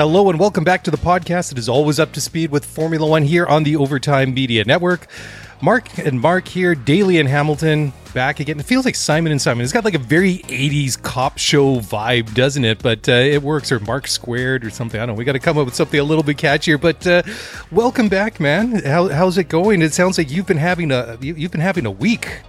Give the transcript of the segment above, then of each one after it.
Hello and welcome back to the podcast. It is always up to speed with Formula One here on the Overtime Media Network. Mark and Mark here, Daly and Hamilton, back again. It feels like Simon and Simon. It's got like a very 80s cop show vibe, doesn't it? But uh, it works, or Mark Squared or something. I don't know. We got to come up with something a little bit catchier. But uh, welcome back, man. How, how's it going? It sounds like you've been having a you've been having a week.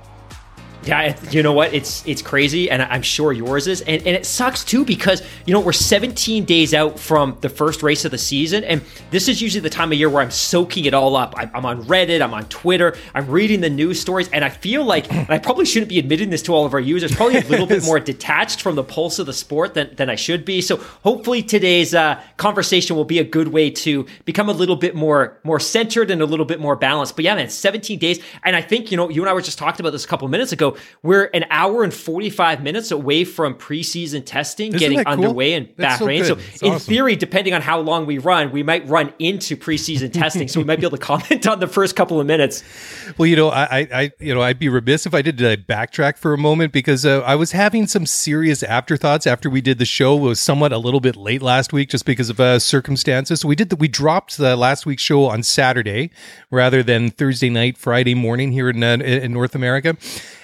Yeah, you know what? It's it's crazy, and I'm sure yours is, and, and it sucks too because you know we're 17 days out from the first race of the season, and this is usually the time of year where I'm soaking it all up. I'm, I'm on Reddit, I'm on Twitter, I'm reading the news stories, and I feel like and I probably shouldn't be admitting this to all of our users, probably a little bit more detached from the pulse of the sport than than I should be. So hopefully today's uh, conversation will be a good way to become a little bit more more centered and a little bit more balanced. But yeah, man, 17 days, and I think you know you and I were just talking about this a couple minutes ago we're an hour and 45 minutes away from preseason testing Isn't getting that cool? underway in so Bahrain. So, It's in awesome. theory, depending on how long we run, we might run into preseason testing. So we might be able to comment on the first couple of minutes. Well, you know, I, I, I, you know, I'd be remiss if I did uh, backtrack for a moment because uh, I was having some serious afterthoughts after we did the show. It was somewhat a little bit late last week just because of uh, circumstances. So we did the, we dropped the last week's show on Saturday rather than Thursday night, Friday morning here in, uh, in North America.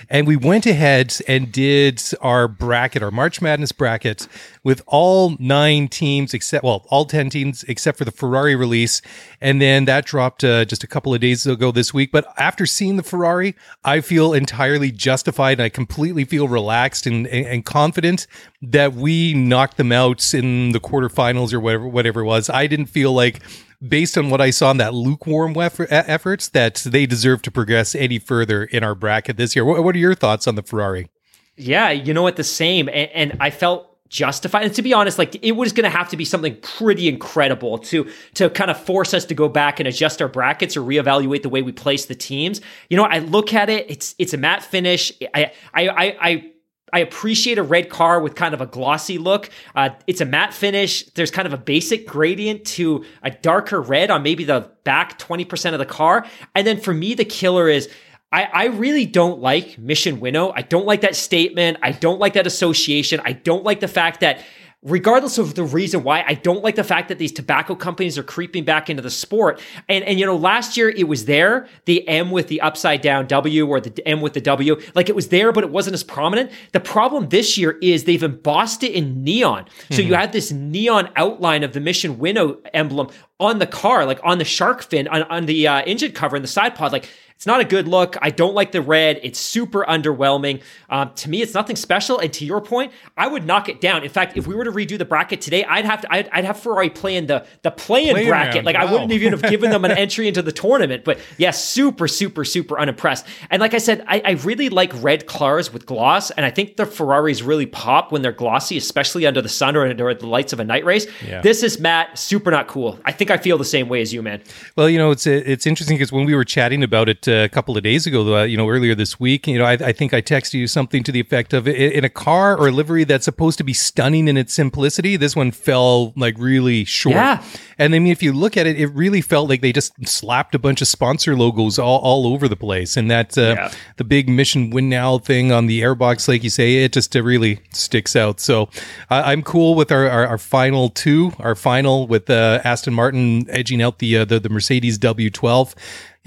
And we went ahead and did our bracket, our March Madness bracket, with all nine teams except, well, all 10 teams except for the Ferrari release. And then that dropped uh, just a couple of days ago this week. But after seeing the Ferrari, I feel entirely justified and I completely feel relaxed and, and, and confident that we knocked them out in the quarterfinals or whatever, whatever it was. I didn't feel like based on what I saw in that lukewarm wef- efforts, that they deserve to progress any further in our bracket this year. What, what are your thoughts on the Ferrari? Yeah, you know what? The same. And, and I felt justified. And to be honest, like it was going to have to be something pretty incredible to to kind of force us to go back and adjust our brackets or reevaluate the way we place the teams. You know, I look at it. It's it's a matte finish. I I I. I I appreciate a red car with kind of a glossy look. Uh, it's a matte finish. There's kind of a basic gradient to a darker red on maybe the back 20% of the car. And then for me, the killer is I, I really don't like Mission Winnow. I don't like that statement. I don't like that association. I don't like the fact that regardless of the reason why i don't like the fact that these tobacco companies are creeping back into the sport. And and you know last year it was there the m with the upside down w or the m with the w like it was there but it wasn't as prominent. The problem this year is they've embossed it in neon. So you have this neon outline of the mission winnow emblem on the car like on the shark fin on, on the uh, engine cover and the side pod like it's not a good look. I don't like the red. It's super underwhelming. Um, to me, it's nothing special. And to your point, I would knock it down. In fact, if we were to redo the bracket today, I'd have to. I'd, I'd have Ferrari playing the the play-in Play-in bracket. round. Like I wouldn't even have given them an entry into the tournament. But yeah, super, super, super unimpressed. And like I said, I, I really like red cars with gloss, and I think the Ferraris really pop when they're glossy, especially under the sun or under the lights of a night race. Yeah. This is Matt, super not cool. I think I feel the same way as you, man. Well, you know, it's it's interesting because when we were chatting about it a couple of days ago, uh, you know, earlier this week, you know, I, I think I texted you something to the effect of in a car or a livery that's supposed to be stunning in its simplicity, this one fell like really short. Yeah. And I mean, if you look at it, it really felt like they just slapped a bunch of sponsor logos all, all over the place. And that, uh, Yeah. the big Mission Winnow thing on the airbox, like you say, it just uh, really sticks out. So I I'm cool with our, our, our final two, our final with uh, Aston Martin edging out the, uh, the, the Mercedes W12.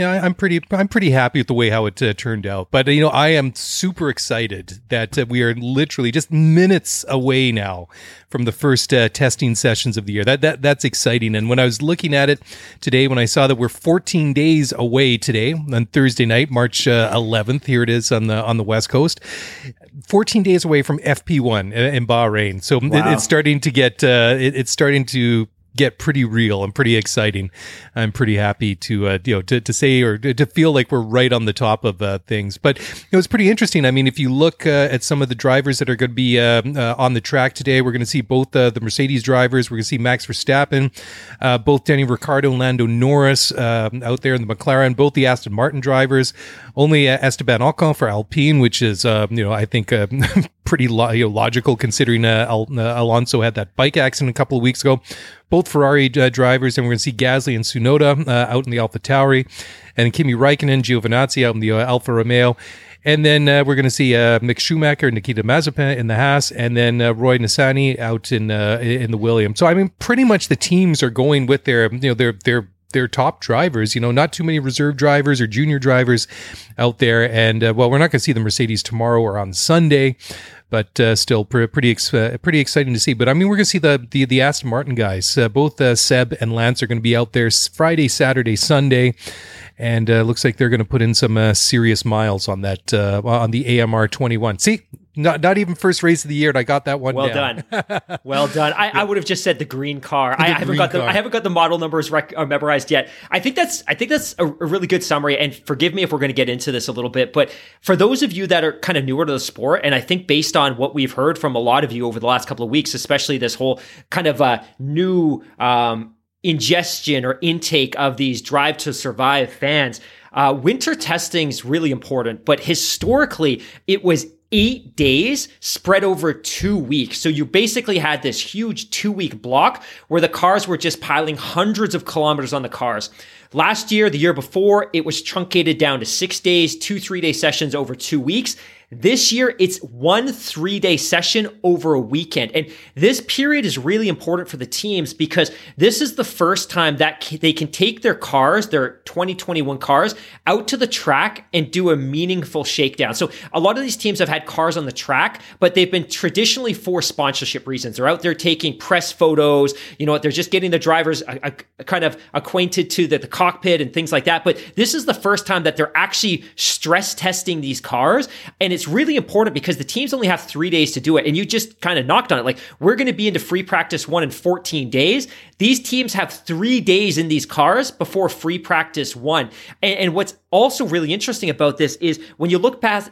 Yeah, I'm pretty. I'm pretty happy with the way how it uh, turned out. But uh, you know, I am super excited that uh, we are literally just minutes away now from the first uh, testing sessions of the year. That that that's exciting. And when I was looking at it today, when I saw that we're 14 days away today on Thursday night, March uh, 11th, here it is on the on the West Coast. 14 days away from FP1 in in Bahrain. So it- it's starting to get. Uh, it, it's starting to get pretty real and pretty exciting. I'm pretty happy to uh, you know to, to say or to feel like we're right on the top of uh, things. But it was pretty interesting. I mean, if you look uh, at some of the drivers that are going to be uh, uh, on the track today, we're going to see both uh, the Mercedes drivers. We're going to see Max Verstappen, uh both Danny Ricciardo and Lando Norris uh, out there in the McLaren, both the Aston Martin drivers. Only Esteban Ocon for Alpine, which is you know I think pretty lo- you know, logical considering Al- Alonso had that bike accident a couple of weeks ago both Ferrari uh, drivers, and we're going to see Gasly and Tsunoda uh, out in the Alpha Tauri, and Kimi Raikkonen, and Giovinazzi out in the uh, Alfa Romeo. And then uh, we're going to see uh, Mick Schumacher, Nikita Mazepin in the Haas, and then uh, Roy Nissany out in uh, in the Williams. So I mean, pretty much the teams are going with their you know their their their top drivers. You know, not too many reserve drivers or junior drivers out there. And uh, well, we're not going to see the Mercedes tomorrow or on Sunday, but uh, still pr- pretty ex- uh, pretty exciting to see. But I mean, we're going to see the the, the Aston Martin guys. Uh, both uh, Seb and Lance are going to be out there Friday, Saturday, Sunday, and uh, looks like they're going to put in some serious miles on that on the AMR 21. See, not not even first race of the year, and I got that one. Well down. done, well done. I, I, would have just said the green car. The I, haven't got car. the I haven't got the model numbers rec- uh, memorized yet. I think that's I think that's a, a really good summary. And forgive me if we're going to get into this a little bit, but for those of you that are kind of newer to the sport, and I think based on what we've heard from a lot of you over the last couple of weeks, especially this whole kind of uh, new um, ingestion or intake of these drive to survive fans. Uh, winter testing is really important, but historically, it was eight days spread over two weeks. So you basically had this huge two week block where the cars were just piling hundreds of kilometers on the cars. Last year, the year before, it was truncated down to six days, two three day sessions over two weeks. This year, it's one three day session over a weekend. And this period is really important for the teams because this is the first time that they can take their cars, their 2021 cars, out to the track and do a meaningful shakedown. So a lot of these teams have had cars on the track, but they've been traditionally for sponsorship reasons. They're out there taking press photos. You know what? They're just getting the drivers a, a, a kind of acquainted to the, the cockpit and things like that. But this is the first time that they're actually stress testing these cars. And it's it's really important because the teams only have three days to do it. And you just kind of knocked on it. Like, we're going to be into free practice one in 14 days. These teams have three days in these cars before free practice one. And, and what's also really interesting about this is when you look past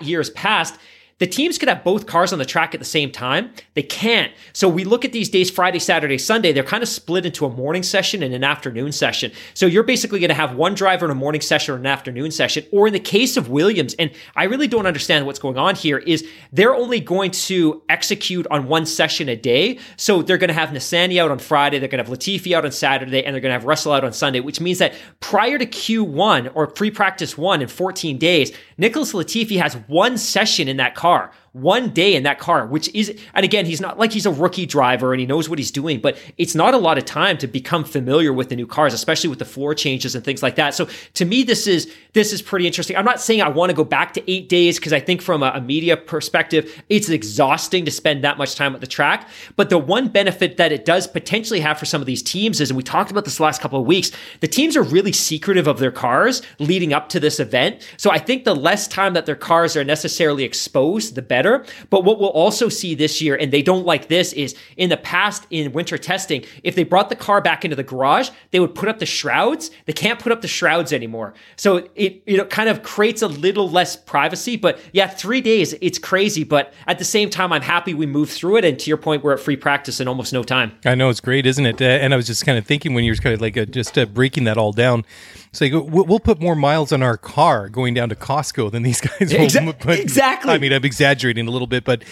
years past, the teams could have both cars on the track at the same time. They can't. So we look at these days Friday, Saturday, Sunday. They're kind of split into a morning session and an afternoon session. So you're basically going to have one driver in a morning session or an afternoon session. Or in the case of Williams, and I really don't understand what's going on here, is they're only going to execute on one session a day. So they're going to have Nissany out on Friday, they're going to have Latifi out on Saturday, and they're going to have Russell out on Sunday, which means that prior to Q1 or pre practice one in 14 days, Nicholas Latifi has one session in that car car one day in that car, which is, and again, he's not like he's a rookie driver and he knows what he's doing, but it's not a lot of time to become familiar with the new cars, especially with the floor changes and things like that. So to me, this is, this is pretty interesting. I'm not saying I want to go back to eight days because I think from a, a media perspective, it's exhausting to spend that much time at the track. But the one benefit that it does potentially have for some of these teams is, and we talked about this last couple of weeks, the teams are really secretive of their cars leading up to this event. So I think the less time that their cars are necessarily exposed, the better better. But what we'll also see this year, and they don't like this, is in the past in winter testing, if they brought the car back into the garage, they would put up the shrouds. They can't put up the shrouds anymore. So it know kind of creates a little less privacy. But yeah, three days, it's crazy. But at the same time, I'm happy we moved through it. And to your point, we're at free practice in almost no time. I know it's great, isn't it? Uh, and I was just kind of thinking when you were kind of like uh, just uh, breaking that all down. So go, we'll put more miles on our car going down to Costco than these guys will. Exa- exactly. I mean, I'm exaggerating a little bit, but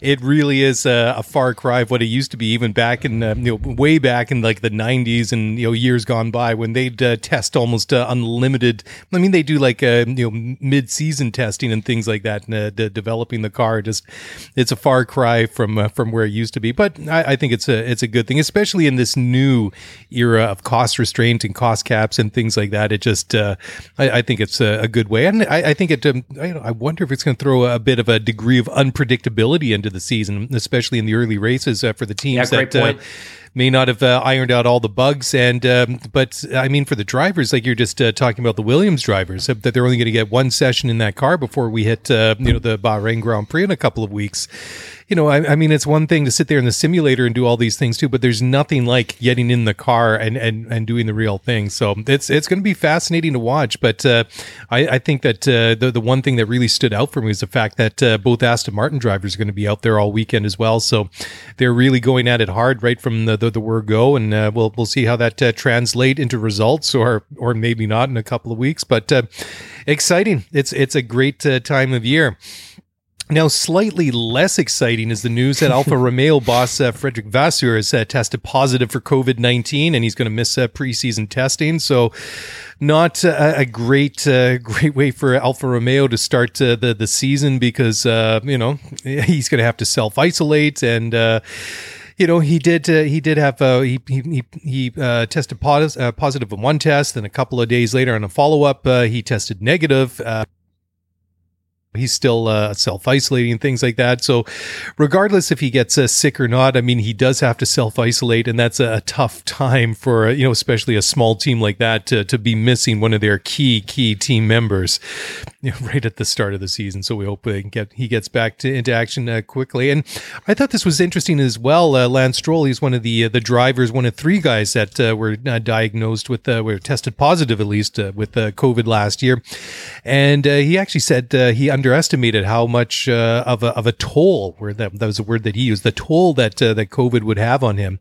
it really is a, a far cry of what it used to be, even back in uh, you know way back in like the 90s and you know years gone by when they'd uh, test almost uh, unlimited. I mean, they do like uh, you know mid-season testing and things like that, and uh, de- developing the car. Just it's a far cry from uh, from where it used to be, but I, I think it's a it's a good thing, especially in this new era of cost restraint and cost caps and things like that that. It just, uh, I, I, think it's a, a, good way, and I, I think it. Um, I, I, wonder if it's going to throw a bit of a degree of unpredictability into the season, especially in the early races uh, for the teams yeah, that uh, may not have uh, ironed out all the bugs. And um, but I mean, for the drivers, like you're just uh, talking about the Williams drivers, that they're only going to get one session in that car before we hit uh, you know the Bahrain Grand Prix in a couple of weeks you know, I, I, mean, it's one thing to sit there in the simulator and do all these things too, but there's nothing like getting in the car and and, and doing the real thing. So it's it's going to be fascinating to watch. But uh, I, I, think that uh, the the one thing that really stood out for me is the fact that uh, both Aston Martin drivers are going to be out there all weekend as well. So they're really going at it hard right from the the, the word go, and uh, we'll we'll see how that uh, translate into results, or or maybe not in a couple of weeks. But uh, exciting! It's it's a great time of year. Now, slightly less exciting is the news that Alfa Romeo boss uh, Frédéric Vasseur has uh, tested positive for COVID 19 and he's going to miss uh, preseason testing. So, not uh, a great uh, great way for Alfa Romeo to start uh, the, the season because, you know, he's going to have to self isolate and, you know, he did. Uh, he did have. Uh, he he he uh, tested pos- positive in one test, and a couple of days later, on a follow up, he tested negative he's still uh, self isolating and things like that. So, regardless if he gets uh, sick or not, I mean, he does have to self isolate, and that's a, tough time for you know, especially a small team like that to to be missing one of their key key team members you know, right at the start of the season. So we hope they get he gets back to into action uh, quickly. And I thought this was interesting as well. Uh, Lance Stroll, he's one of the uh, the drivers, one of three guys that uh, were diagnosed with were tested positive at least with COVID last year, and he actually said he under underestimated how much uh, of a of a toll, where that, that was a word that he used, the toll that uh, that COVID would have on him,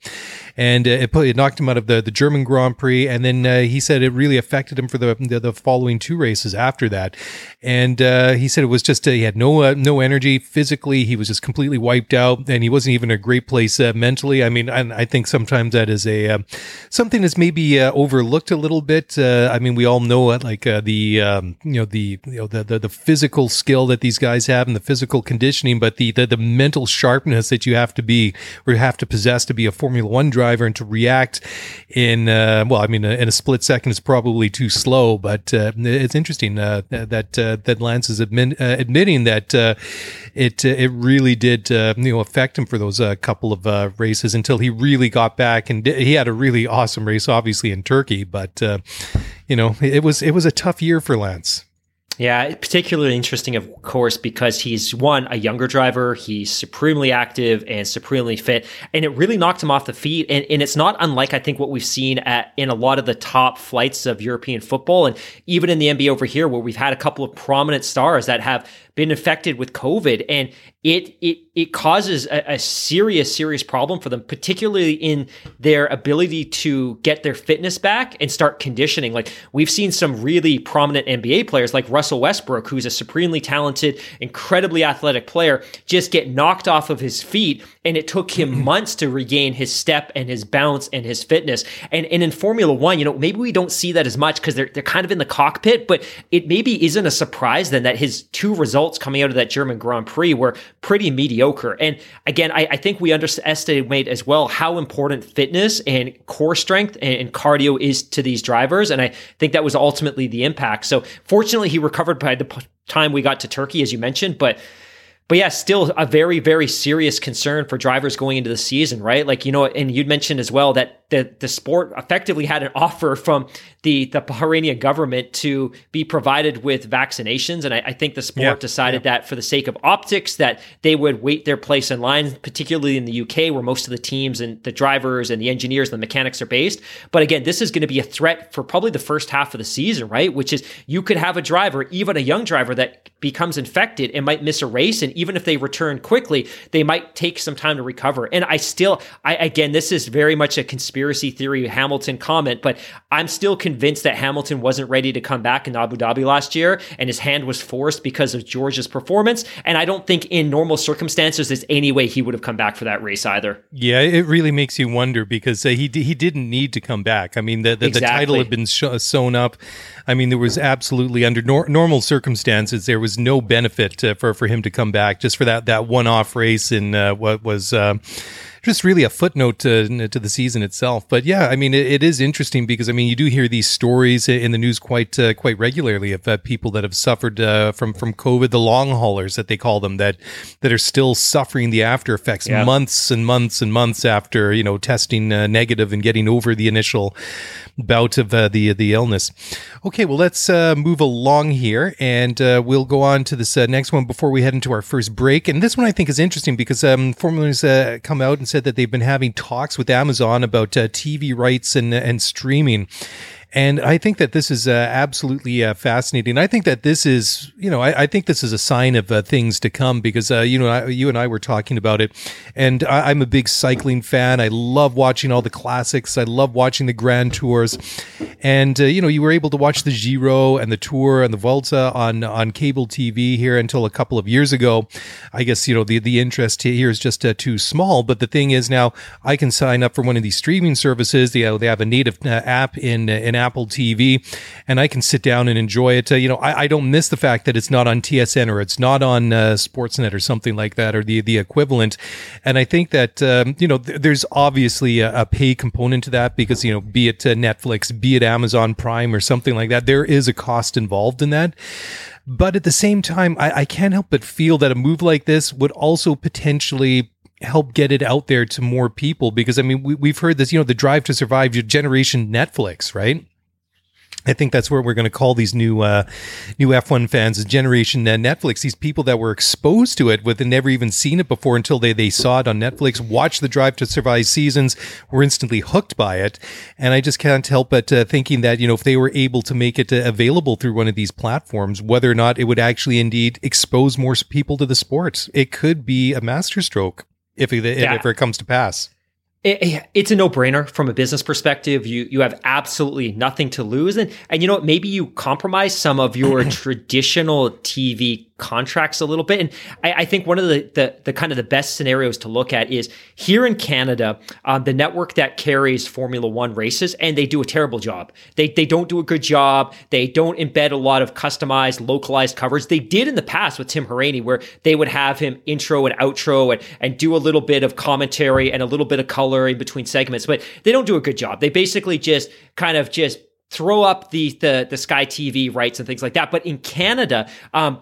and uh, it put it knocked him out of the the German Grand Prix, and then uh, he said it really affected him for the the, the following two races after that, and uh, he said it was just he had no no energy physically, he was just completely wiped out, and he wasn't even a great place mentally. I mean, I, I think sometimes that is a something that's maybe overlooked a little bit. I mean, we all know it, like the um, you know the you know the, the the physical skill skill that these guys have and the physical conditioning, but the, the, the mental sharpness that you have to be or you have to possess to be a Formula One driver and to react in, uh, well, I mean, uh, in a split second is probably too slow, but uh, it's interesting uh, that uh, that Lance is admit, uh, admitting that it it really did you know affect him for those couple of races until he really got back and he had a really awesome race, obviously in Turkey, but you know it was it was a tough year for Lance. Yeah, particularly interesting, of course, because he's one, a younger driver. He's supremely active and supremely fit. And it really knocked him off the feet. And, and it's not unlike, I think, what we've seen at in a lot of the top flights of European football and even in the NBA over here, where we've had a couple of prominent stars that have been infected with COVID. And it it it causes a, a, serious serious problem for them particularly in their ability to get their fitness back and start conditioning like we've seen some really prominent NBA players like Russell Westbrook who's a supremely talented incredibly athletic player just get knocked off of his feet and it took him months to regain his step and his bounce and his fitness and, and in Formula 1 you know maybe we don't see that as much cuz they're they're kind of in the cockpit but it maybe isn't a surprise then that his two results coming out of that German Grand Prix were pretty mediocre. And again, I, I think we underestimate as well how important fitness and core strength and, and, cardio is to these drivers. And I think that was ultimately the impact. So fortunately, he recovered by the time we got to Turkey, as you mentioned, but but yeah, still a very, very serious concern for drivers going into the season, right? Like, you know, and you'd mentioned as well that the, the sport effectively had an offer from the, the Bahraini government to be provided with vaccinations. And I, I think the sport yeah, decided yeah. that for the sake of optics, that they would wait their place in line, particularly in the UK, where most of the teams and the drivers and the engineers and the mechanics are based. But again, this is going to be a threat for probably the first half of the season, right? Which is you could have a driver, even a young driver, that becomes infected and might miss a race. And even if they return quickly, they might take some time to recover. And I still, I again, this is very much a conspiracy conspiracy theory Hamilton comment, but I'm still convinced that Hamilton wasn't ready to come back in Abu Dhabi last year and his hand was forced because of George's performance. And I don't think in normal circumstances there's any way he would have come back for that race either. Yeah, it really makes you wonder because uh, he he didn't need to come back. I mean, the the, exactly. the title had been sh- sewn up. I mean, there was absolutely under nor- normal circumstances there was no benefit uh, for for him to come back just for that that one off race in uh, what was. Just really a footnote to, to the season itself. But yeah, I mean, it, it is interesting because I mean, you do hear these stories in the news quite uh, quite regularly of uh, people that have suffered uh, from from COVID, the long haulers that they call them, that that are still suffering the after effects yeah. months and months and months after you know testing uh, negative and getting over the initial bout of uh, the the illness. Okay, well let's uh, move along here, and uh, we'll go on to this uh, next one before we head into our first break. And this one I think is interesting because um, Formula's uh, come out and said that they've been having talks with Amazon about uh, TV rights and and streaming. And I think that this is uh, absolutely uh, fascinating. I think that this is, you know, I, I think this is a sign of uh, things to come because, uh, you know, I, you and I were talking about it. And I, am a big cycling fan. I love watching all the classics. I love watching the Grand Tours. And, uh, you know, you were able to watch the Giro and the Tour and the Volta on, on cable TV here until a couple of years ago. I guess, you know, the, the interest here is just uh, too small. But the thing is now I can sign up for one of these streaming services. They, they have a native app in, in Apple TV, and I can sit down and enjoy it. Uh, you know, I, I, don't miss the fact that it's not on TSN or it's not on uh, Sportsnet or something like that or the the equivalent. And I think that um, you know, th- there's obviously a, a, pay component to that because you know, be it uh, Netflix, be it Amazon Prime or something like that, there is a cost involved in that. But at the same time, I, I can't help but feel that a move like this would also potentially help get it out there to more people because I mean we, have heard this you know the drive to survive your generation Netflix right I think that's where we're going to call these new uh, new F1 fans, Generation Netflix. These people that were exposed to it with never even seen it before until they they saw it on Netflix, watched the Drive to Survive seasons, were instantly hooked by it. And I just can't help but uh, thinking that you know if they were able to make it uh, available through one of these platforms, whether or not it would actually indeed expose more people to the sport, it could be a masterstroke if it, yeah. if it comes to pass it, it's a no-brainer from a business perspective. You you have absolutely nothing to lose, and and you know what? Maybe you compromise some of your traditional TV contracts a little bit. And I, I, think one of the, the, the kind of the best scenarios to look at is here in Canada, um, the network that carries Formula One races, and they do a terrible job. They they don't do a good job. They don't embed a lot of customized, localized coverage. They did in the past with Tim Hauraney, where they would have him intro and outro and and do a little bit of commentary and a little bit of color in between segments, but they don't do a good job. They basically just kind of just throw up the the the Sky TV rights and things like that. But in Canada, um,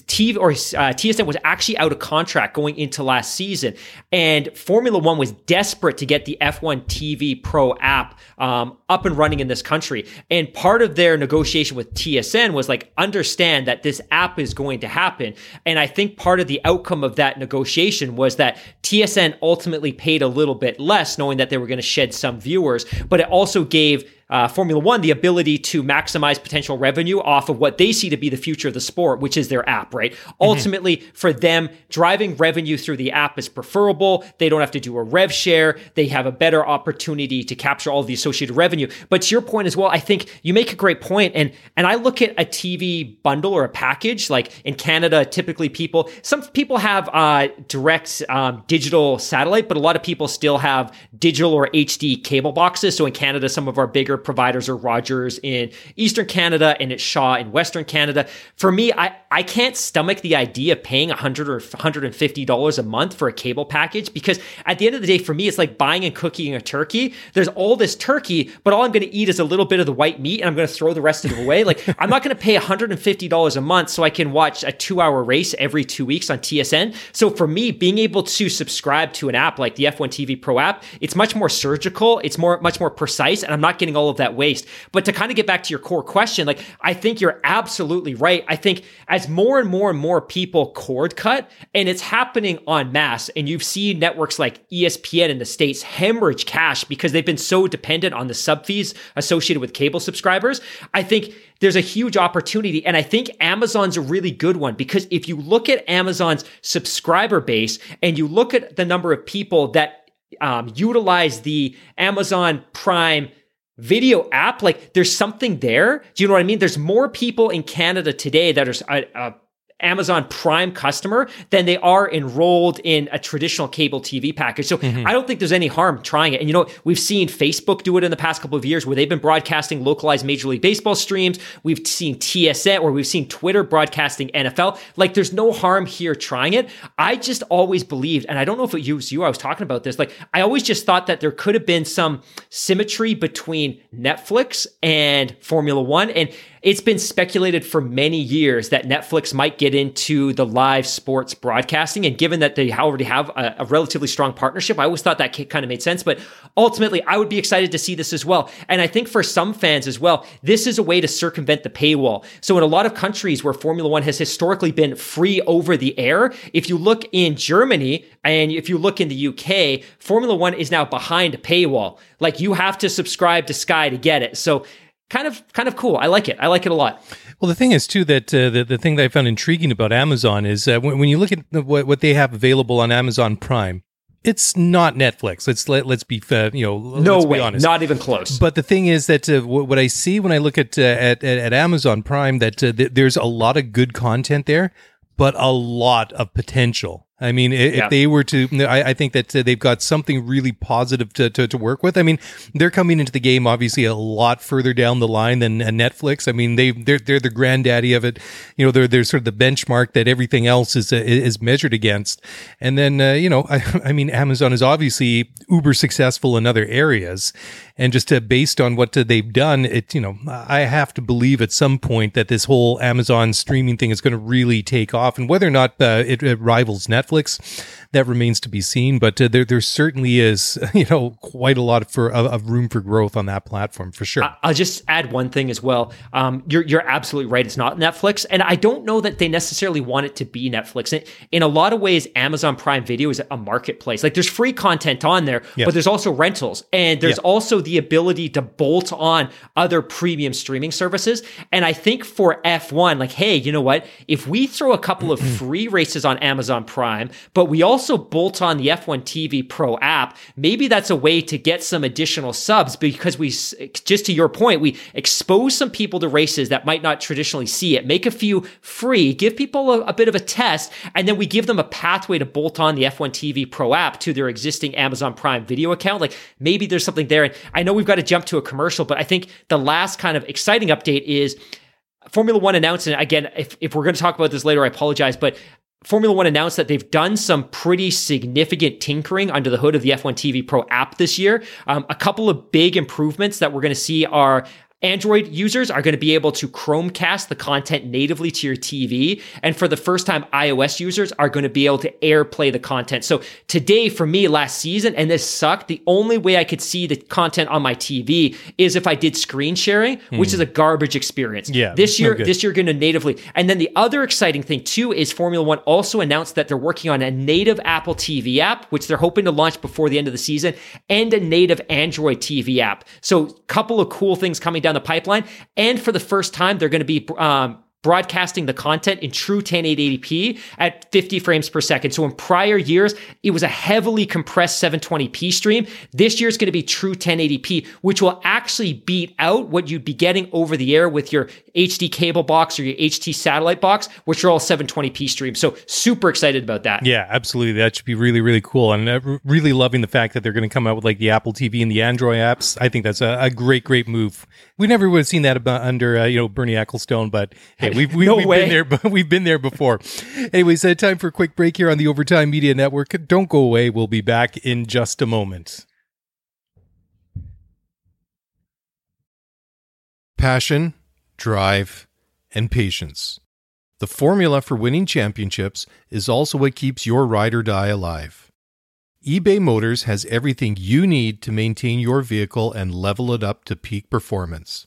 TV or uh, TSN was actually out of contract going into last season, and Formula One was desperate to get the F1 TV Pro app um, up and running in this country. And part of their negotiation with TSN was like, understand that this app is going to happen. And I think part of the outcome of that negotiation was that TSN ultimately paid a little bit less, knowing that they were going to shed some viewers, but it also gave uh, Formula One the ability to maximize potential revenue off of what they see to be the future of the sport, which is their app, right? Mm-hmm. Ultimately, for them, driving revenue through the app is preferable. They don't have to do a rev share. They have a better opportunity to capture all the associated revenue. But to your point as well, I think you make a great point. And and I look at a TV bundle or a package, like in Canada, typically people, some people have uh, direct um, digital satellite, but a lot of people still have digital or HD cable boxes. So in Canada, some of our bigger providers are Rogers in Eastern Canada and it's Shaw in Western Canada. For me, I, I can't stomach the idea of paying 100 or $150 a month for a cable package because at the end of the day, for me, it's like buying and cooking a turkey. There's all this turkey, but all I'm going to eat is a little bit of the white meat and I'm going to throw the rest of it away. Like, I'm not going to pay $150 a month so I can watch a two hour race every two weeks on TSN. So for me, being able to subscribe to an app like the F1 TV Pro app, it's much more surgical, it's more much more precise, and I'm not getting all all of that waste. But to kind of get back to your core question, like I think you're absolutely right. I think as more and more and more people cord cut, and it's happening en masse, and you've seen networks like ESPN in the States hemorrhage cash because they've been so dependent on the sub fees associated with cable subscribers. I think there's a huge opportunity. And I think Amazon's a really good one because if you look at Amazon's subscriber base and you look at the number of people that um, utilize the Amazon Prime video app, like there's something there. Do you know what I mean? There's more people in Canada today that are uh, uh, Amazon Prime customer than they are enrolled in a traditional cable TV package. So mm-hmm. I don't think there's any harm trying it. And you know, we've seen Facebook do it in the past couple of years where they've been broadcasting localized Major League Baseball streams. We've seen TSN or we've seen Twitter broadcasting NFL. Like there's no harm here trying it. I just always believed, and I don't know if it was you, I was talking about this. Like I always just thought that there could have been some symmetry between Netflix and Formula One. And it's been speculated for many years that Netflix might get into the live sports broadcasting. And given that they already have a, a relatively strong partnership, I always thought that kind of made sense. But ultimately, I would be excited to see this as well. And I think for some fans as well, this is a way to circumvent the paywall. So in a lot of countries where Formula One has historically been free over the air, if you look in Germany and if you look in the UK, Formula One is now behind a paywall. Like you have to subscribe to Sky to get it. So kind of kind of cool. I like it. I like it a lot. Well, the thing is too that uh, the the thing that I found intriguing about Amazon is uh, when, when you look at what what they have available on Amazon Prime. It's not Netflix. Let's let, let's be uh, you know no way, not even close. But the thing is that uh, what I see when I look at uh, at, at Amazon Prime that uh, th- there's a lot of good content there, but a lot of potential I mean, if yeah. they were to, I, I think that uh, they've got something really positive to, to, to, work with. I mean, they're coming into the game obviously a lot further down the line than uh, Netflix. I mean, they they're they're the granddaddy of it. You know, they're they're sort of the benchmark that everything else is uh, is measured against. And then uh, you know, I, I mean, Amazon is obviously uber successful in other areas, and just uh, based on what they've done, it you know, I have to believe at some point that this whole Amazon streaming thing is going to really take off, and whether or not uh, it, it rivals Netflix Netflix. That remains to be seen, but uh, there there certainly is you know quite a lot for of, of, room for growth on that platform for sure. I'll just add one thing as well. Um, you're you're absolutely right. It's not Netflix, and I don't know that they necessarily want it to be Netflix. In a lot of ways, Amazon Prime Video is a marketplace. Like there's free content on there, yes. but there's also rentals, and there's yeah. also the ability to bolt on other premium streaming services. And I think for F1, like, hey, you know what? If we throw a couple of free races on Amazon Prime but we also bolt on the F1 TV Pro app. Maybe that's a way to get some additional subs because we, just to your point, we expose some people to races that might not traditionally see it, make a few free, give people a, a bit of a test, and then we give them a pathway to bolt on the F1 TV Pro app to their existing Amazon Prime video account. Like maybe there's something there. And I know we've got to jump to a commercial, but I think the last kind of exciting update is Formula One announced, and again, if, if we're going to talk about this later, I apologize, but Formula One announced that they've done some pretty significant tinkering under the hood of the F1 TV Pro app this year. Um, a couple of big improvements that we're going to see are Android users are going to be able to Chromecast the content natively to your TV. And for the first time, iOS users are going to be able to AirPlay the content. So today, for me, last season, and this sucked, the only way I could see the content on my TV is if I did screen sharing, mm. which is a garbage experience. Yeah. This year, no this year, going to natively. And then the other exciting thing too is Formula One also announced that they're working on a native Apple TV app, which they're hoping to launch before the end of the season, and a native Android TV app. So, couple of cool things coming down the pipeline. And for the first time, they're going to be um, broadcasting the content in true 1080p at 50 frames per second. So in prior years, it was a heavily compressed 720p stream. This year is going to be true 1080p, which will actually beat out what you'd be getting over the air with your HD cable box or your HD satellite box, which are all 720p streams. So super excited about that. Yeah, absolutely. That should be really, really cool. And really loving the fact that they're going to come out with like the Apple TV and the Android apps. I think that's a, a great, great move. We never would have seen that under, uh, you know, Bernie Ecclestone, but hey, We've, we, no we've been there, but we've been there before. Anyways, uh, time for a quick break here on the Overtime Media Network. Don't go away. We'll be back in just a moment. Passion, drive, and patience. The formula for winning championships is also what keeps your ride or die alive. eBay Motors has everything you need to maintain your vehicle and level it up to peak performance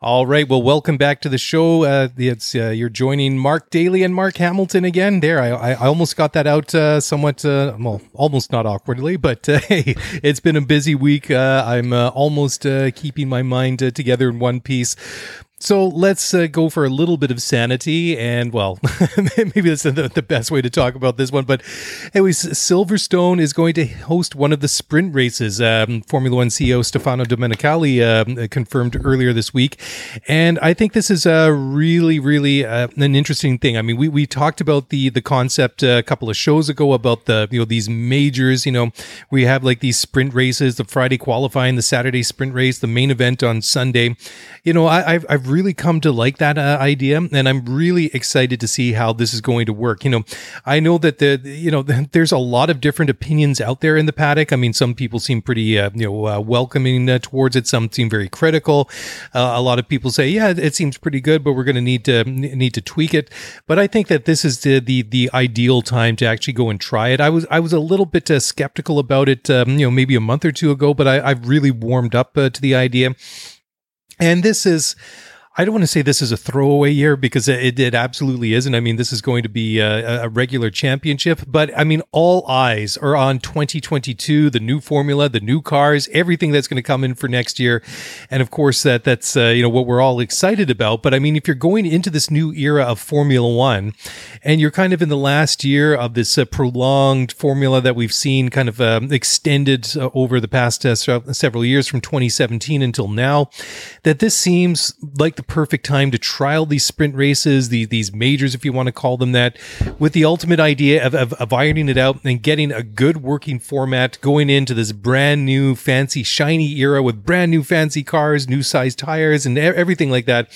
All right. Well, welcome back to the show. Uh, it's uh, you're joining Mark Daly and Mark Hamilton again. There, I, I almost got that out uh, somewhat, uh, well, almost not awkwardly, but uh, hey, it's been a busy week. Uh, I'm almost keeping my mind together in one piece. So let's uh, go for a little bit of sanity, and well, maybe that's the, the, best way to talk about this one. But, anyways, Silverstone is going to host one of the sprint races. Um, Formula One CEO Stefano Domenicali uh, confirmed earlier this week, and I think this is a really, really uh, an interesting thing. I mean, we, we talked about the the concept a couple of shows ago about the you know these majors. You know, we have like these sprint races, the Friday qualifying, the Saturday sprint race, the main event on Sunday. You know, I, I've, I've really come to like that uh, idea, and I'm really excited to see how this is going to work. You know, I know that the you know there's a lot of different opinions out there in the paddock. I mean, some people seem pretty uh, you know uh, welcoming uh, towards it. Some seem very critical. Uh, a lot of people say, yeah, it seems pretty good, but we're going to need to need to tweak it. But I think that this is the the, the ideal time to actually go and try it. I was I was a little bit uh, skeptical about it, um, you know, maybe a month or two ago, but I, I've really warmed up to the idea. And this is I don't want to say this is a throwaway year because it, it absolutely isn't. I mean, this is going to be a, a, regular championship, but I mean, all eyes are on 2022, the new formula, the new cars, everything that's going to come in for next year, and of course that that's uh, you know what we're all excited about. But I mean, if you're going into this new era of Formula One, and you're kind of in the last year of this uh, prolonged formula that we've seen kind of um, extended uh, over the past uh, several years from 2017 until now, that this seems like the perfect time to trial these sprint races, these these majors, if you want to call them that, with the ultimate idea of, of, of ironing it out and getting a good working format going into this brand new, fancy, shiny era with brand new, fancy cars, new size tires, and everything like that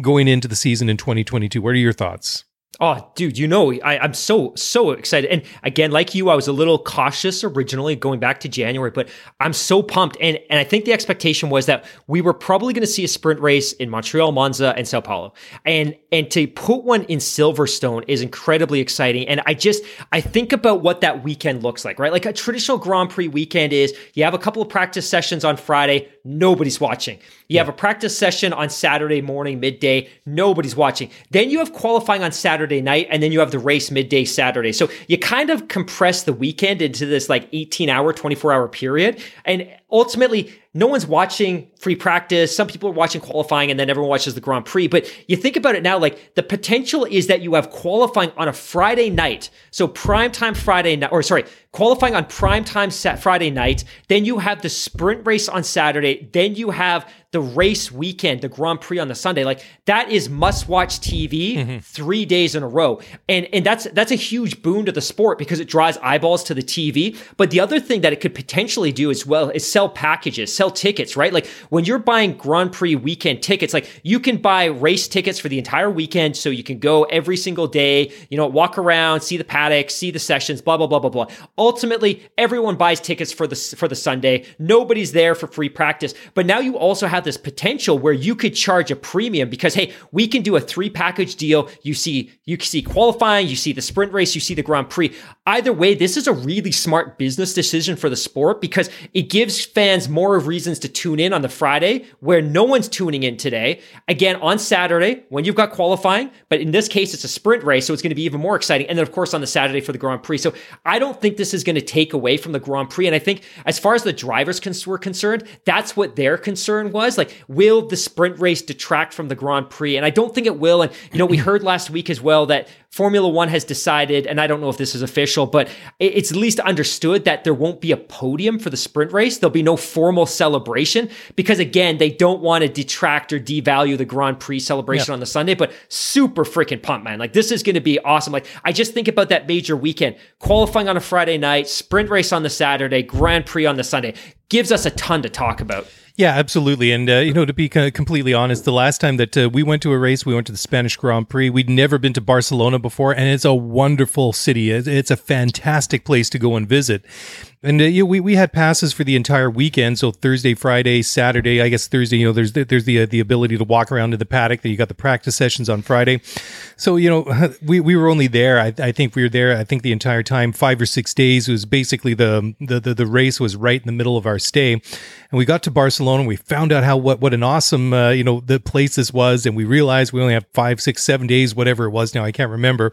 going into the season in 2022. What are your thoughts? Oh, dude, you know, I, am so, so excited. And again, like you, I was a little cautious originally going back to January, but I'm so pumped. And, and I think the expectation was that we were probably going to see a sprint race in Montreal, Monza, and Sao Paulo. And, and to put one in Silverstone is incredibly exciting. And I just, I think about what that weekend looks like, right? Like a traditional Grand Prix weekend is you have a couple of practice sessions on Friday, nobody's watching. You have a practice session on Saturday morning, midday, nobody's watching. Then you have qualifying on Saturday night, and then you have the race midday Saturday. So you kind of compress the weekend into this like 18 hour, 24 hour period. And ultimately, no one's watching free practice. Some people are watching qualifying and then everyone watches the Grand Prix. But you think about it now, like the potential is that you have qualifying on a Friday night. So prime time Friday night, or sorry, qualifying on prime time Friday night. Then you have the sprint race on Saturday. Then you have the race weekend, the Grand Prix on the Sunday. Like that is must watch TV mm-hmm. three days in a row. And, and that's, that's a huge boon to the sport because it draws eyeballs to the TV. But the other thing that it could potentially do as well is sell packages, sell tickets, right? Like when you're buying Grand Prix weekend tickets, like you can buy race tickets for the entire weekend. So you can go every single day, you know, walk around, see the paddock, see the sessions, blah, blah, blah, blah, blah. Ultimately, everyone buys tickets for the, for the Sunday. Nobody's there for free practice. But now you also have this potential where you could charge a premium because hey, we can do a three package deal. You see, you see qualifying, you see the sprint race, you see the Grand Prix. Either way, this is a really smart business decision for the sport because it gives fans more of reasons to tune in on the Friday where no one's tuning in today. Again, on Saturday when you've got qualifying, but in this case, it's a sprint race, so it's going to be even more exciting. And then, of course, on the Saturday for the Grand Prix. So I don't think this is going to take away from the Grand Prix. And I think as far as the drivers were concerned, that's what their concern was. Like, will the sprint race detract from the Grand Prix? And I don't think it will. And, you know, we heard last week as well that Formula One has decided, and I don't know if this is official, but it's at least understood that there won't be a podium for the sprint race. There'll be no formal celebration because, again, they don't want to detract or devalue the Grand Prix celebration yep. on the Sunday. But super freaking pumped, man. Like, this is going to be awesome. Like, I just think about that major weekend qualifying on a Friday night, sprint race on the Saturday, Grand Prix on the Sunday. Gives us a ton to talk about. Yeah, absolutely. And, uh, you know, to be completely honest, the last time that uh, we went to a race, we went to the Spanish Grand Prix. We'd never been to Barcelona before, and it's a wonderful city. It's a fantastic place to go and visit. And uh, you know, we we had passes for the entire weekend, so Thursday, Friday, Saturday. I guess Thursday, you know, there's there's the uh, the ability to walk around to the paddock. That you got the practice sessions on Friday, so you know we, we were only there. I, I think we were there. I think the entire time, five or six days. It was basically the, the the the race was right in the middle of our stay, and we got to Barcelona. and We found out how what what an awesome uh, you know the place this was, and we realized we only have five, six, seven days, whatever it was. Now I can't remember,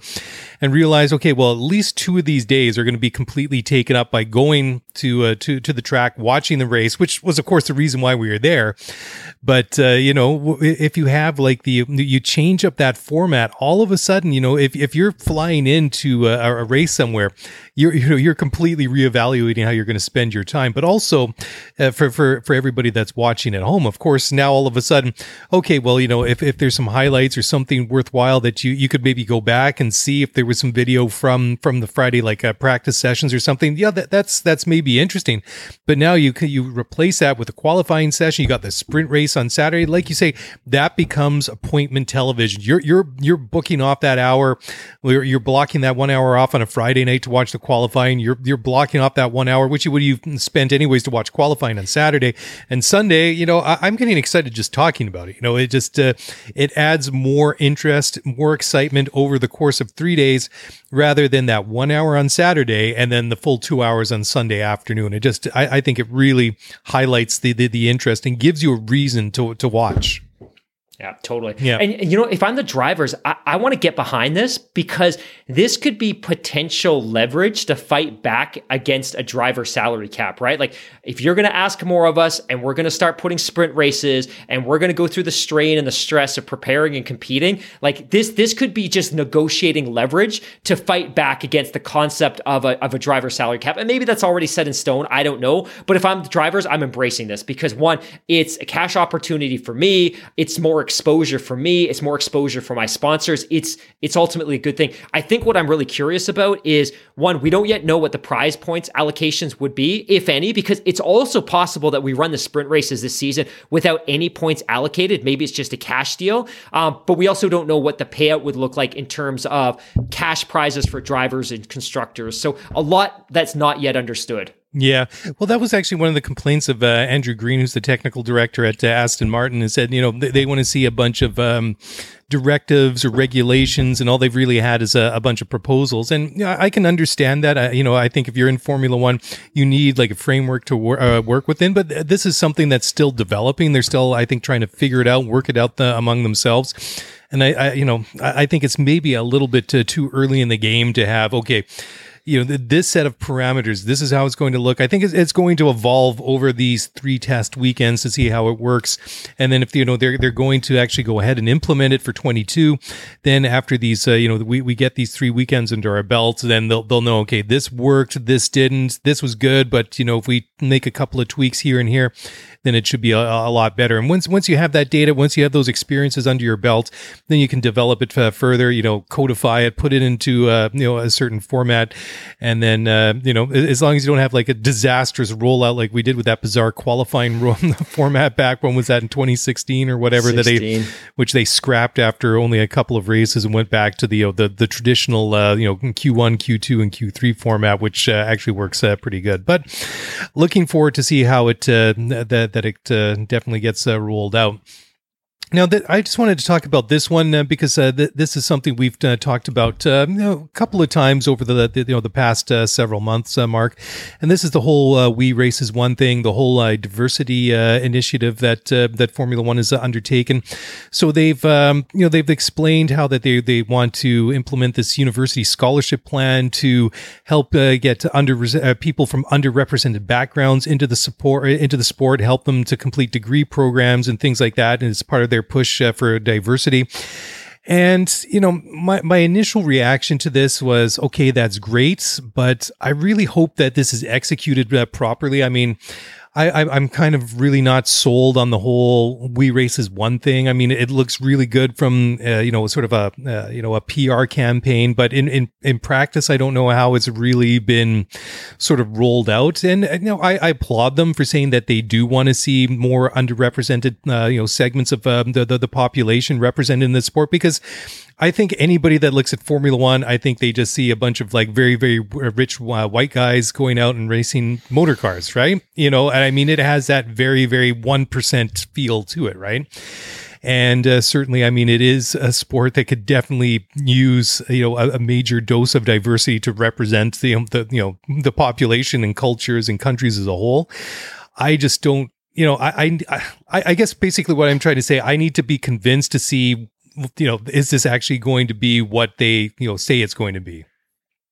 and realized okay, well at least two of these days are going to be completely taken up by going to uh, to to the track, watching the race, which was of course the reason why we were there. But uh, you know, if you have like the you change up that format, all of a sudden, you know, if if you're flying into a, a race somewhere, you're you know you're completely reevaluating how you're going to spend your time. But also uh, for for for everybody that's watching at home, of course, now all of a sudden, okay, well, you know, if if there's some highlights or something worthwhile that you you could maybe go back and see if there was some video from from the Friday like uh, practice sessions or something. Yeah, that, that's that's maybe interesting. But now you you replace that with a qualifying session. You got the sprint race on Saturday, like you say, that becomes appointment television. You're you're you're booking off that hour. You're, you're blocking that one hour off on a Friday night to watch the qualifying. You're you're blocking off that one hour, which you would you spent anyways to watch qualifying on Saturday and Sunday. You know, I, am getting excited just talking about it. You know, it just uh, it adds more interest, more excitement over the course of three days rather than that one hour on Saturday and then the full two hours on Sunday afternoon. It just, I, I think it really highlights the, the, the interest and gives you a reason to, to watch. Yeah, totally. Yeah. And, and, you know, if I'm the drivers, I, I want to get behind this because this could be potential leverage to fight back against a driver salary cap, right? Like if you're going to ask more of us and we're going to start putting sprint races and we're going to go through the strain and the stress of preparing and competing, like this, this could be just negotiating leverage to fight back against the concept of a, of a driver salary cap. And maybe that's already set in stone. I don't know. But if I'm the drivers, I'm embracing this because one, it's a cash opportunity for me. It's more exposure for me. It's more exposure for my sponsors. It's it's ultimately a good thing. I think what I'm really curious about is one, we don't yet know what the prize points allocations would be, if any, because it's also possible that we run the sprint races this season without any points allocated. Maybe it's just a cash deal. Um, but we also don't know what the payout would look like in terms of cash prizes for drivers and constructors. So a lot that's not yet understood. Yeah. Well, that was actually one of the complaints of uh, Andrew Green, who's the technical director at uh, Aston Martin, and said, you know, they, they want to see a bunch of um, directives or regulations, and all they've really had is a, a bunch of proposals. And you know, I can understand that. I, you know, I think if you're in Formula One, you need like a framework to wor- uh, work within. But this is something that's still developing. They're still, I think, trying to figure it out, work it out the, among themselves. And I, I, you know, I, I think it's maybe a little bit uh, too early in the game to have okay you know, this set of parameters, this is how it's going to look. I think it's, it's going to evolve over these three test weekends to see how it works. And then if, you know, they're, they're going to actually go ahead and implement it for 22, then after these, uh, you know, we, we get these three weekends under our belts, then they'll, they'll know, okay, this worked, this didn't, this was good. But, you know, if we make a couple of tweaks here and here, then it should be a, a, lot better. And once once you have that data, once you have those experiences under your belt, then you can develop it uh, further. You know, codify it, put it into uh, you know a certain format, and then uh, you know as long as you don't have like a disastrous rollout like we did with that bizarre qualifying format back when was that in 2016 or whatever 16. that they which they scrapped after only a couple of races and went back to the you know, the the traditional uh, you know Q1, Q2, and Q3 format, which uh, actually works uh, pretty good. But looking forward to see how it that that it uh, definitely gets uh, rolled out. Now, that I just wanted to talk about this one uh, because uh, th- this is something we've uh, talked about uh, you know, a couple of times over the, the you know the past uh, several months, uh, Mark. And this is the whole "We Race As One" thing, the whole diversity initiative that that Formula One has undertaken. So they've um, you know they've explained how that they they want to implement this university scholarship plan to help get under people from underrepresented backgrounds into the support into the sport, help them to complete degree programs and things like that. And it's part of their their push uh, for diversity. And, you know, my, my initial reaction to this was, okay, that's great, but I really hope that this is executed uh, properly. I mean, I, am kind of really not sold on the whole "we race as one thing." I mean, it looks really good from uh, you know sort of a uh, you know a PR campaign, but in, in in practice, I don't know how it's really been sort of rolled out. And you know, I, I applaud them for saying that they do want to see more underrepresented uh, you know segments of um, the, the the population represented in the sport because I think anybody that looks at Formula One, I think they just see a bunch of like very, very rich uh, white guys going out and racing motor cars, right? You know, and I mean, it has that very, very 1% feel to it, right? And uh, certainly, I mean, it is a sport that could definitely use, you know, a, a major dose of diversity to represent the, the, you know, the population and cultures and countries as a whole. I just don't you know, I, I, I guess basically what I'm trying to say, I need to be convinced to see you know, is this actually going to be what they, you know, say it's going to be?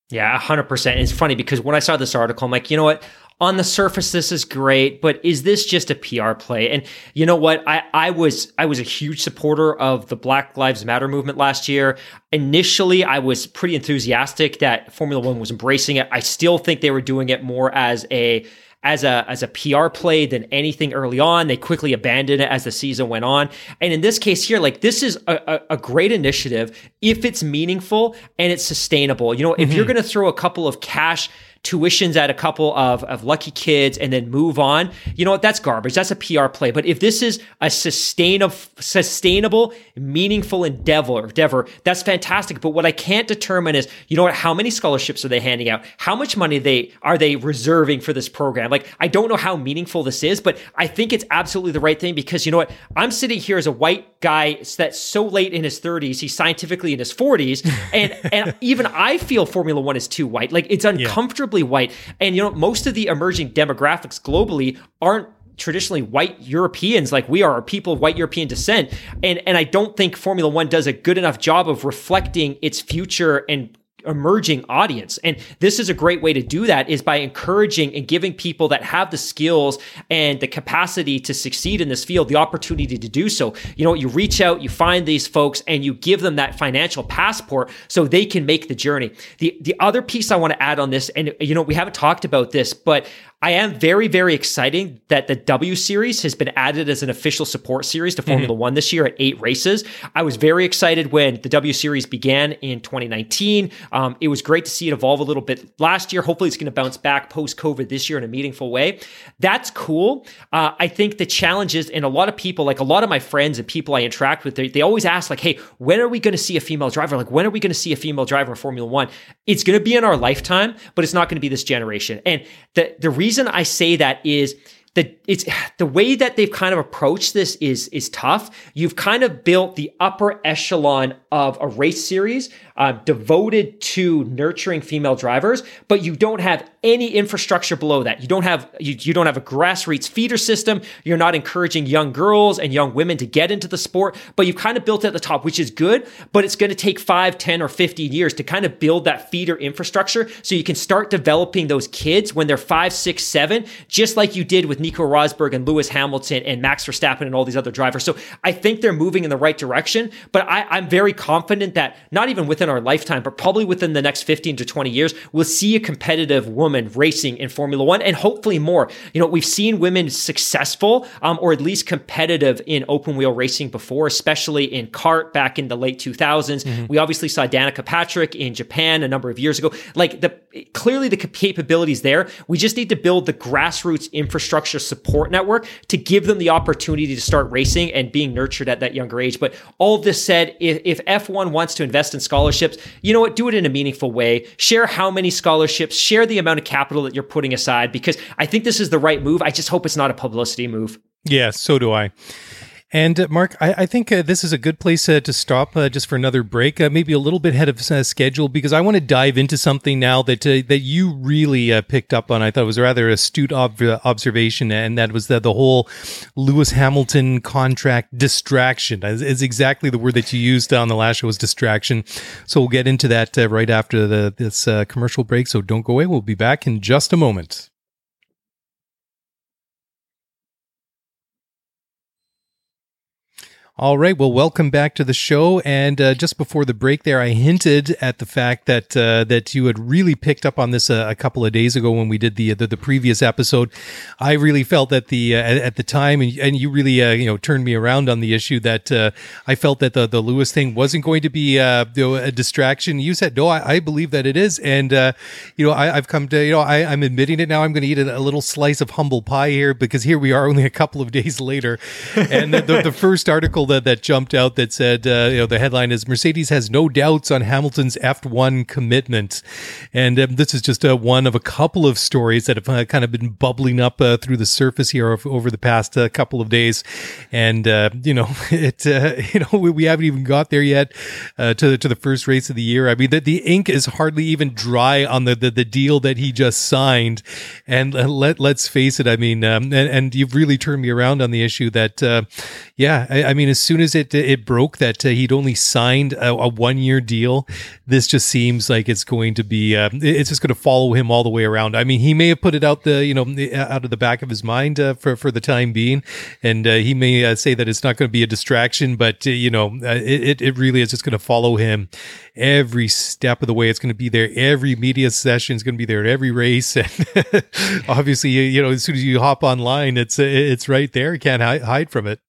Yeah, 100%. it's funny because when I saw this article, I'm like, you know what? On the surface, this is great, but is this just a PR play? And you know what? I, I was I was a huge supporter of the Black Lives Matter movement last year. Initially, I was pretty enthusiastic that Formula One was embracing it. I still think they were doing it more as a as a as a PR play than anything early on. They quickly abandoned it as the season went on. And in this case here, like this is a, a, a great initiative if it's meaningful and it's sustainable. You know, if mm-hmm. you're going to throw a couple of cash tuitions at a couple of, of lucky kids and then move on, you know what? That's garbage. That's a PR play. But if this is a sustainable, sustainable, meaningful endeavor, endeavor, that's fantastic. But what I can't determine is, you know what? How many scholarships are they handing out? How much money they are they reserving for this program? Like, I don't know how meaningful this is, but I think it's absolutely the right thing because you know what? I'm sitting here as a white guy that's so late in his 30s, he's scientifically in his 40s, and and even I feel Formula One is too white. Like it's uncomfortably Yeah white. And you know, most of the emerging demographics globally aren't traditionally white Europeans like we are, people of white European descent. And and I don't think Formula One does a good enough job of reflecting its future and emerging audience. And this is a great way to do that is by encouraging and giving people that have the skills and the capacity to succeed in this field the opportunity to do so. You know, you reach out, you find these folks and you give them that financial passport so they can make the journey. The the other piece I want to add on this and you know, we haven't talked about this, but I am very, very excited that the W Series has been added as an official support series to Formula mm-hmm. One this year at eight races. I was very excited when the W Series began in 2019. Um, it was great to see it evolve a little bit last year. Hopefully, it's going to bounce back post COVID this year in a meaningful way. That's cool. Uh, I think the challenge is, and a lot of people, like a lot of my friends and people I interact with, they, they always ask, like, hey, when are we going to see a female driver? Like, when are we going to see a female driver in Formula One? It's going to be in our lifetime, but it's not going to be this generation. And the, the reason reason I say that is that it's the way that they've kind of approached this is is tough. You've kind of built the upper echelon of a race series uh, devoted to nurturing female drivers, but you don't have any infrastructure below that. You don't have you, you don't have a grassroots feeder system. You're not encouraging young girls and young women to get into the sport, but you've kind of built it at the top, which is good, but it's going to take 5, 10 or 15 years to kind of build that feeder infrastructure so you can start developing those kids when they're five, six, seven, just like you did with Nico Rosberg and Lewis Hamilton and Max Verstappen and all these other drivers. So I think they're moving in the right direction, but I, I'm very confident that not even within our lifetime, but probably within the next 15 to 20 years, we'll see a competitive woman racing in Formula One and hopefully more. You know, we've seen women successful um, or at least competitive in open wheel racing before, especially in kart back in the late 2000s. Mm-hmm. We obviously saw Danica Patrick in Japan a number of years ago. Like the clearly the capabilities there. We just need to build the grassroots infrastructure support network to give them the opportunity to start racing and being nurtured at that younger age. But all this said, if, if F1 wants to invest in scholarships, you know what? Do it in a meaningful way. Share how many scholarships, share the amount of capital that you're putting aside because I think this is the right move. I just hope it's not a publicity move. Yeah, so do I. And uh, Mark, I, I think uh, this is a good place uh, to stop uh, just for another break, uh, maybe a little bit ahead of uh, schedule, because I want to dive into something now that that you really picked up on. I thought it was a rather astute ob- observation, and that was the, the whole Lewis Hamilton contract distraction. Is, is, exactly the word that you used on the last show was distraction. So we'll get into that right after the this commercial break. So don't go away. We'll be back in just a moment. All right. Well, welcome back to the show. And uh, just before the break, there, I hinted at the fact that uh, that you had really picked up on this a, a, couple of days ago when we did the the, the previous episode. I really felt that the uh, at the time, and, and you really uh, you know turned me around on the issue that uh, I felt that the the Lewis thing wasn't going to be uh, a distraction. You said no, I, I, believe that it is, and you know I, have come to you know I, am admitting it now. I'm going to eat a, a, little slice of humble pie here because here we are only a couple of days later, and the, the, the first article that, that jumped out that said, uh, you know, the headline is Mercedes has no doubts on Hamilton's F1 commitment. And um, this is just uh, one of a couple of stories that have uh, kind of been bubbling up uh, through the surface here over the past uh, couple of days. And, uh, you know, it, you know, we, we, haven't even got there yet to, to the first race of the year. I mean, the, the ink is hardly even dry on the, the, the deal that he just signed. And let, let's face it. I mean, um, and, and, you've really turned me around on the issue that, yeah, I, I mean, as soon as it it broke that uh, he'd only signed a, a one year deal, this just seems like it's going to be uh, it's just going to follow him all the way around. I mean, he may have put it out the you know out of the back of his mind uh, for for the time being, and uh, he may uh, say that it's not going to be a distraction, but uh, you know it it really is just going to follow him every step of the way. It's going to be there every media session It's going to be there at every race, and obviously you know as soon as you hop online, it's it's right there. You can't hide from it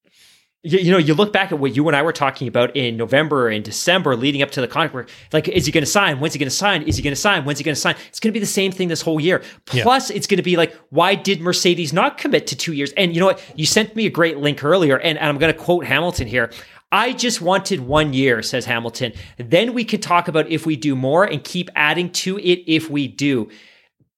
you, you, know, you look back at what you and I were talking about in November and December leading up to the contract. Like, is he going to sign? When's he going to sign? Is he going to sign? When's he going to sign? It's going to be the same thing this whole year. Plus, yeah. it's going to be like, why did Mercedes not commit to two years? And you know what? You sent me a great link earlier, and, and I'm going to quote Hamilton here. I just wanted one year, says Hamilton. Then we could talk about if we do more and keep adding to it if we do.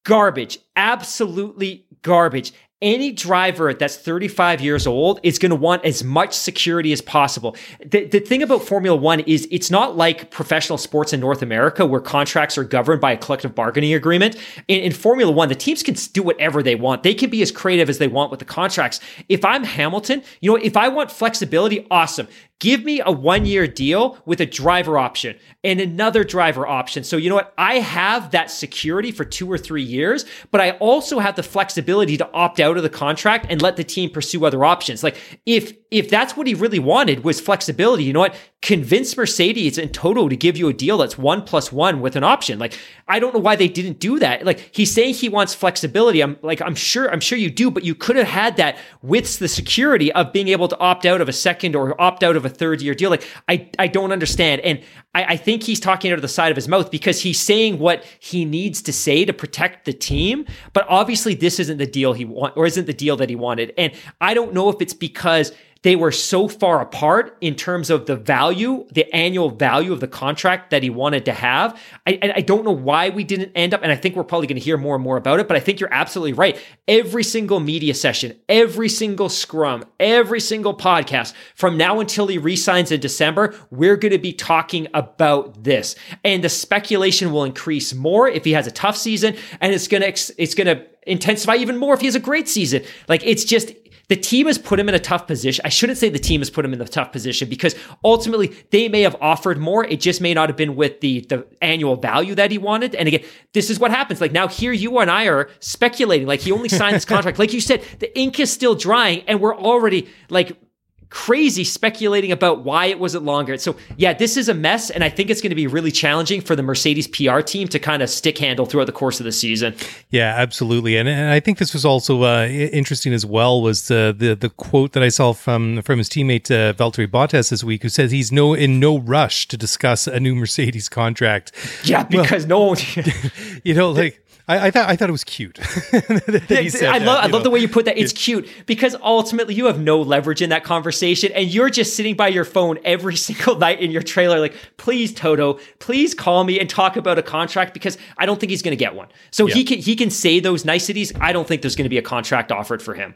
Garbage. Absolutely garbage any driver that's 35 years old is going to want as much security as possible. The, the thing about Formula One is it's not like professional sports in North America where contracts are governed by a collective bargaining agreement. In, in Formula One, the teams can do whatever they want. They can be as creative as they want with the contracts. If I'm Hamilton, you know, if I want flexibility, awesome. Give me a one year deal with a driver option and another driver option. So, you know what? I have that security for two or three years, but I also have the flexibility to opt out of the contract and let the team pursue other options. Like, if if that's what he really wanted was flexibility, you know what? Convince Mercedes in total to give you a deal that's one plus one with an option. Like, I don't know why they didn't do that. Like, he's saying he wants flexibility. I'm like, I'm sure, I'm sure you do, but you could have had that with the security of being able to opt out of a second or opt out of a third year deal. Like, I, I don't understand. And I, I think he's talking out of the side of his mouth because he's saying what he needs to say to protect the team. But obviously, this isn't the deal he want or isn't the deal that he wanted. And I don't know if it's because they were so far apart in terms of the value, the annual value of the contract that he wanted to have. I, I don't know why we didn't end up, and I think we're probably going to hear more and more about it, but I think you're absolutely right. Every single media session, every single scrum, every single podcast from now until he resigns in December, we're going to be talking about this. And the speculation will increase more if he has a tough season, and it's going to, it's going to intensify even more if he has a great season. Like it's just the team has put him in a tough position. I shouldn't say the team has put him in the tough position because ultimately they may have offered more. It just may not have been with the the annual value that he wanted. And again, this is what happens. Like now here you and I are speculating like he only signed this contract. like you said, the ink is still drying and we're already like crazy speculating about why it wasn't longer. So, yeah, this is a mess, and I think it's going to be really challenging for the Mercedes PR team to kind of stick handle throughout the course of the season. Yeah, absolutely, and, and I think this was also uh, interesting as well. Was the, the the quote that I saw from from his teammate uh, Valtteri Bottas this week, who says he's no in no rush to discuss a new Mercedes contract. Yeah, because well, no one, you know, like I, I, thought I thought it was cute. yeah, I love I love the way you put that. It's cute because ultimately you have no leverage in that conversation, and you're just sitting by your phone every single night in your trailer, like, please, Toto, please call me and talk about a contract because I don't think he's going to get one. So yeah. he can he can say those niceties. I don't think there's going to be a contract offered for him.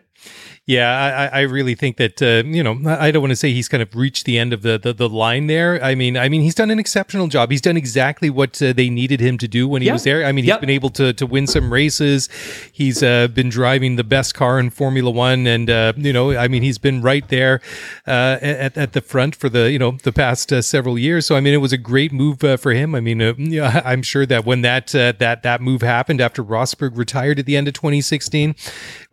Yeah, I, I really think that uh, you know I don't want to say he's kind of reached the end of the, the, the line there. I mean, I mean he's done an exceptional job. He's done exactly what uh, they needed him to do when he yep. was there. I mean, he's yep. been able to to win some races. He's uh, been driving the best car in Formula One, and uh, you know, I mean, he's been right there uh, at at the front for the you know the past uh, several years. So I mean, it was a great move for him. I mean, yeah, I'm sure that when that that that move happened after Rosberg retired at the end of 2016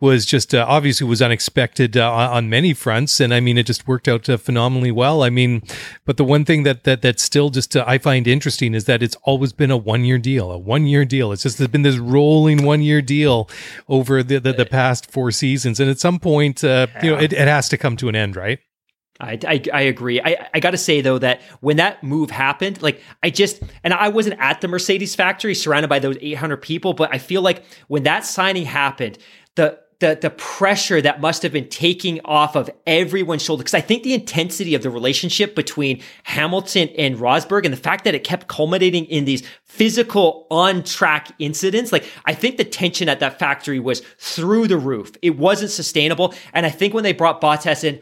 was just obviously was unexpected uh, on many fronts, and I mean it just worked out uh, phenomenally well. I mean, but the one thing that that that still just uh, I find interesting is that it's always been a one year deal, a one year deal. It's just been this rolling one year deal over the, the, the past four seasons, and at some point, uh, you know, it, it has to come to an end, right? I, I, I, agree. I, I got to say though that when that move happened, like I just and I wasn't at the Mercedes factory surrounded by those 800 people, but I feel like when that signing happened, the the the pressure that must have been taking off of everyone's shoulder because I think the intensity of the relationship between Hamilton and Rosberg and the fact that it kept culminating in these physical on track incidents, like I think the tension at that factory was through the roof. It wasn't sustainable, and I think when they brought Bottas in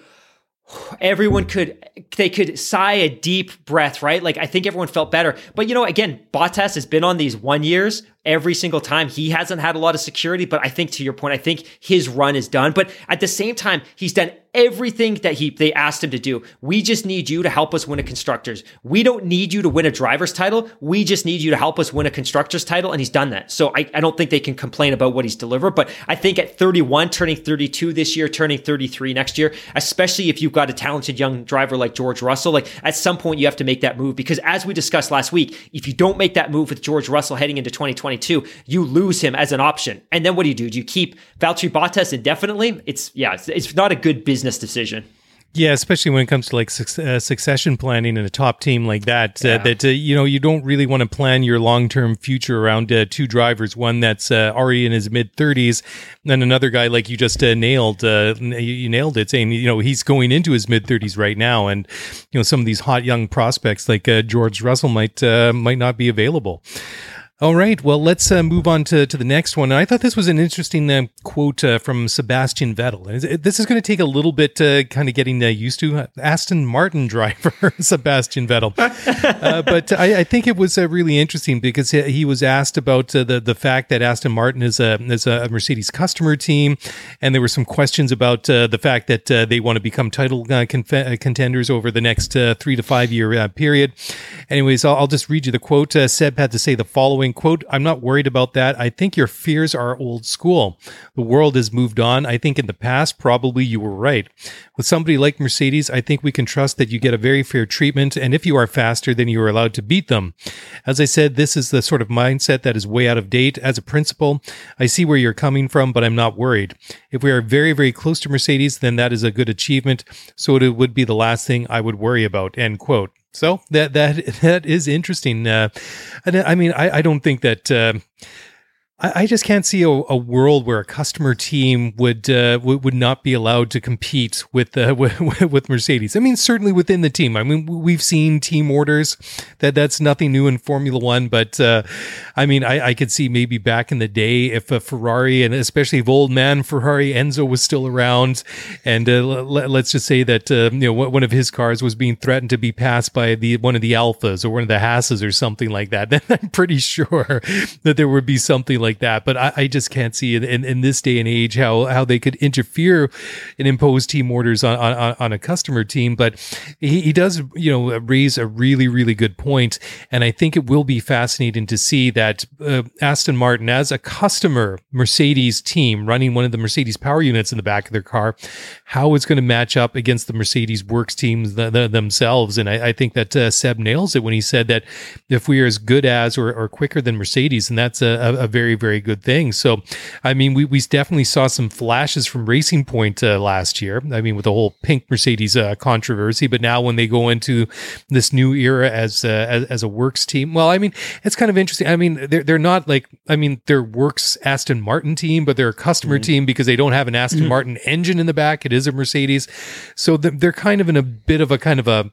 everyone could they could sigh a deep breath, right? Like I think everyone felt better. But you know, again, Bottas has been on these one years every single time. He hasn't had a lot of security, but I think to your point, I think his run is done. But at the same time, he's done everything that he they asked him to do. We just need you to help us win a constructors. We don't need you to win a driver's title. We just need you to help us win a constructors title. And he's done that. So I, I don't think they can complain about what he's delivered. But I think at 31, turning 32 this year, turning 33 next year, especially if you've got a talented young driver like George Russell, like at some point you have to make that move because as we discussed last week, if you don't make that move with George Russell heading into 2022, you lose him as an option. And then what do you do? Do you keep Valtteri Bottas indefinitely? It's yeah, it's, it's not a good business business decision. Yeah, especially when it comes to like su- uh, succession planning in a top team like that. Uh, yeah. Uh, that uh, you know you don't really want to plan your long term future around uh, two drivers. One that's uh, already in his mid thirties, and another guy like you just nailed. You, you, nailed it, saying you know he's going into his mid thirties right now, and you know some of these hot young prospects like George Russell might might not be available. All right. Well, let's uh, move on to, to the next one. And I thought this was an interesting uh, quote uh, from Sebastian Vettel. This is going to take a little bit uh, kind of getting uh, used to. Uh, Aston Martin driver Sebastian Vettel. but I, I, think it was really interesting because he was asked about the, the fact that Aston Martin is a, is a Mercedes customer team. And there were some questions about the fact that they want to become title conf- contenders over the next three to five year period. Anyways, I'll, I'll, just read you the quote. Seb had to say the following quote, I'm not worried about that. I think your fears are old school. The world has moved on. I think in the past, probably you were right. With somebody like Mercedes, I think we can trust that you get a very fair treatment. And if you are faster, then you are allowed to beat them. As I said, this is the sort of mindset that is way out of date. As a principle, I see where you're coming from, but I'm not worried. If we are very, very close to Mercedes, then that is a good achievement. So it would be the last thing I would worry about. End quote. So that that that is interesting. Uh, I mean, I, I don't think that. Uh, I, I just can't see a, a, world where a customer team would uh, w- would not be allowed to compete with, uh, with with Mercedes. I mean, certainly within the team. I mean, we've seen team orders that that's nothing new in Formula One. But uh, I mean, I, I, could see maybe back in the day if a Ferrari and especially if old man Ferrari Enzo was still around, and uh, l- let's just say that uh, you know one of his cars was being threatened to be passed by the one of the Alfas or one of the Hasses or something like that. Then I'm pretty sure that there would be something like that. But I, I just can't see in, in, in, this day and age how how they could interfere and impose team orders on on, on a customer team. But he, he does you know raise a really really good point, and I think it will be fascinating to see that uh, Aston Martin as a customer Mercedes team running one of the Mercedes power units in the back of their car, how it's going to match up against the Mercedes works teams the, the, themselves. And I, I think that uh, Seb nails it when he said that if we are as good as or, or quicker than Mercedes, and that's a, a very very good thing. So, I mean, we, we definitely saw some flashes from Racing Point uh, last year. I mean, with the whole pink Mercedes uh, controversy, but now when they go into this new era as, uh, as, as a works team, well, I mean, it's kind of interesting. I mean, they're they're not like I mean, they're works Aston Martin team, but they're a customer mm-hmm. team because they don't have an Aston mm-hmm. Martin engine in the back. It is a Mercedes, so they're kind of in a bit of a kind of a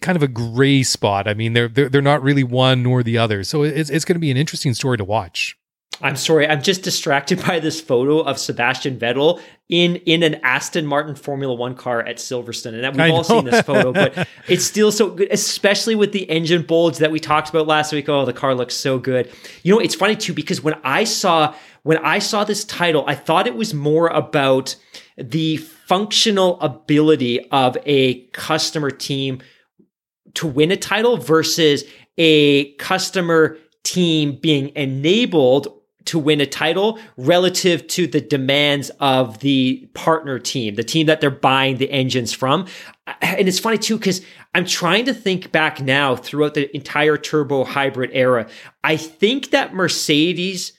kind of a gray spot. I mean, they're they're, they're not really one nor the other. So it's it's going to be an interesting story to watch. I'm sorry, I'm just distracted by this photo of Sebastian Vettel in in an Aston Martin Formula One car at Silverstone, and we've all seen this photo, but it's still so good, especially with the engine bulge that we talked about last week. Oh, the car looks so good. You know, it's funny too because when I saw when I saw this title, I thought it was more about the functional ability of a customer team to win a title versus a customer team being enabled to win a title relative to the demands of the partner team, the team that they're buying the engines from. Uh, and it's funny too, because I'm trying to think back now throughout the entire turbo hybrid era. I think that Mercedes,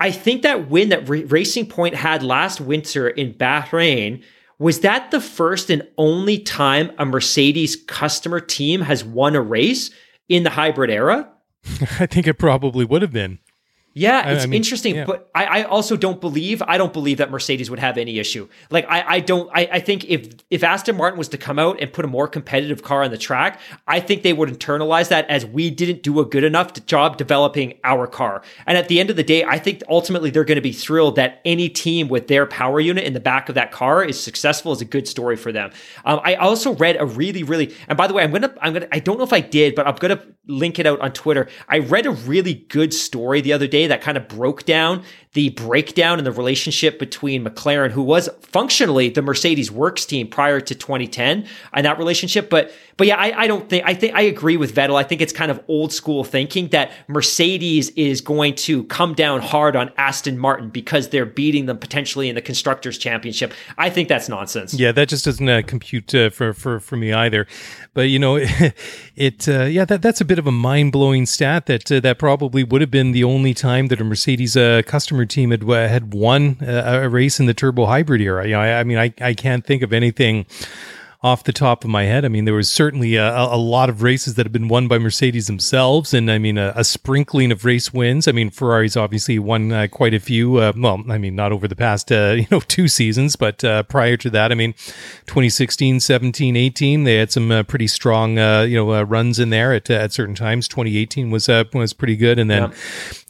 I think that win that Racing Point had last winter in Bahrain was that the first and only time a Mercedes customer team has won a race in the hybrid era? I think it probably would have been. Yeah, it's I mean, interesting, yeah. but I, I, also don't believe I don't believe that Mercedes would have any issue. Like I, I don't I, I think if if Aston Martin was to come out and put a more competitive car on the track, I think they would internalize that as we didn't do a good enough job developing our car. And at the end of the day, I think ultimately they're going to be thrilled that any team with their power unit in the back of that car is successful is a good story for them. Um, I also read a really really and by the way, I'm gonna I'm gonna I don't know if I did, but I'm gonna link it out on Twitter. I read a really good story the other day that kind of broke down the breakdown in the relationship between McLaren, who was functionally the Mercedes works team prior to 2010, and that relationship. But but yeah, I, I don't think I think I agree with Vettel. I think it's kind of old school thinking that Mercedes is going to come down hard on Aston Martin because they're beating them potentially in the constructors championship. I think that's nonsense. Yeah, that just doesn't uh, compute uh, for for for me either. But you know, it, uh, yeah that that's a bit of a mind blowing stat that uh, that probably would have been the only time that a Mercedes uh, team had uh, had won a, a, race in the turbo hybrid era. You know, I, I mean, I, I can't think of anything off the top of my head. I mean, there was certainly a, a lot of races that have been won by Mercedes themselves, and I mean, a, a sprinkling of race wins. I mean, Ferrari's obviously won uh, quite a few. Uh, well, I mean, not over the past uh, you know two seasons, but uh, prior to that, I mean, 2016, 17, 18, they had some uh, pretty strong uh, you know runs in there at at certain times. 2018 was was pretty good, and then. Yeah.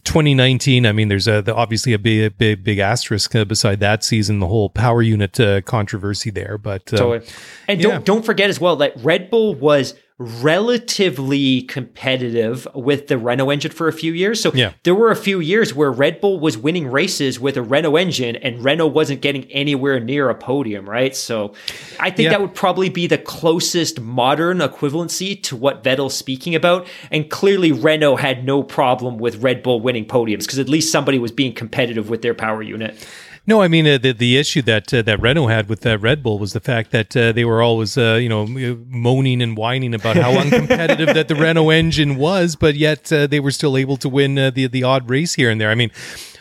2019, I mean, there's a, the, obviously a big, big, big asterisk uh, beside that season, the whole power unit uh, controversy there. But uh, totally. And don't don't forget as well that Red Bull was relatively competitive with the Renault engine for a few years. So yeah. there were a few years where Red Bull was winning races with a Renault engine and Renault wasn't getting anywhere near a podium, right? So I think yeah. that would probably be the closest modern equivalency to what Vettel's speaking about. And clearly Renault had no problem with Red Bull winning podiums because at least somebody was being competitive with their power unit. No, I mean uh, the the issue that uh, that Renault had with uh, Red Bull was the fact that uh, they were always uh, you know moaning and whining about how uncompetitive that the Renault engine was, but yet uh, they were still able to win the the odd race here and there. I mean,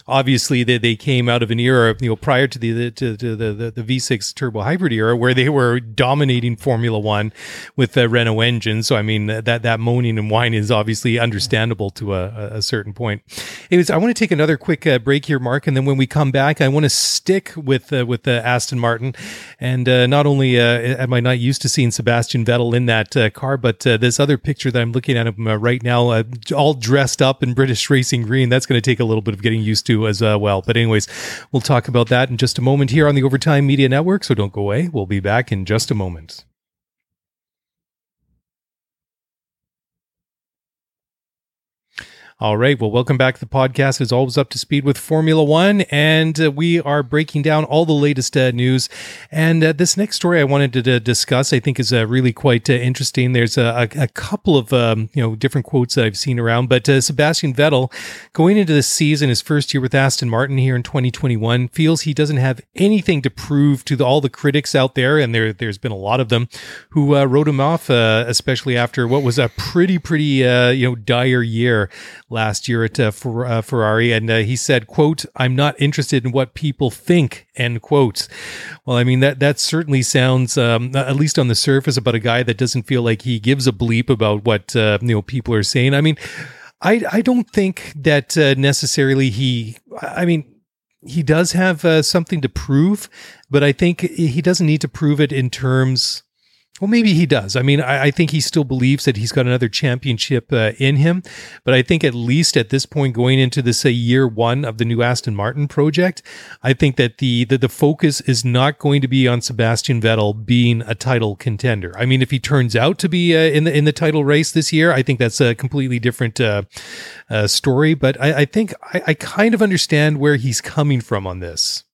obviously they, they came out of an era you know prior to the to, to the, the, the V6 turbo hybrid era where they were dominating Formula One with the Renault engine. So I mean that that moaning and whining is obviously understandable to a, a certain point. Anyways, I want to take another quick uh, break here, Mark, and then when we come back, I want to stick with uh, with uh, Aston Martin. And uh, not only uh, am I not used to seeing Sebastian Vettel in that uh, car, but this other picture that I'm looking at him right now, all dressed up in British racing green, that's going to take a little bit of getting used to as uh, well. But, anyways, we'll talk about that in just a moment here on the Overtime Media Network. So don't go away. We'll be back in just a moment. All right. Well, welcome back to the podcast. As always, up to speed with Formula One, and uh, we are breaking down all the latest uh, news. And uh, this next story I wanted to discuss, I think, is uh, really quite uh, interesting. There's a, a couple of um, you know different quotes that I've seen around, but uh, Sebastian Vettel, going into this season, his first year with Aston Martin here in 2021, feels he doesn't have anything to prove to the, all the critics out there, and there there's been a lot of them who wrote him off, especially after what was a pretty pretty you know dire year last year at uh, uh, Ferrari, and uh, he said, "quote I'm not interested in what people think." End quote. Well, I mean that that certainly sounds, um, at least on the surface, about a guy that doesn't feel like he gives a bleep about what uh, you know people are saying. I mean, I I don't think that uh, necessarily he. I mean. He does have uh, something to prove, but I think he doesn't need to prove it in terms well, maybe he does. I mean, I, I, think he still believes that he's got another championship uh, in him. But I think at least at this point, going into this uh, year one of the new Aston Martin project, I think that the, the the focus is not going to be on Sebastian Vettel being a title contender. I mean, if he turns out to be uh, in the in the title race this year, I think that's a completely different uh, uh, story. But I, I think I, I kind of understand where he's coming from on this.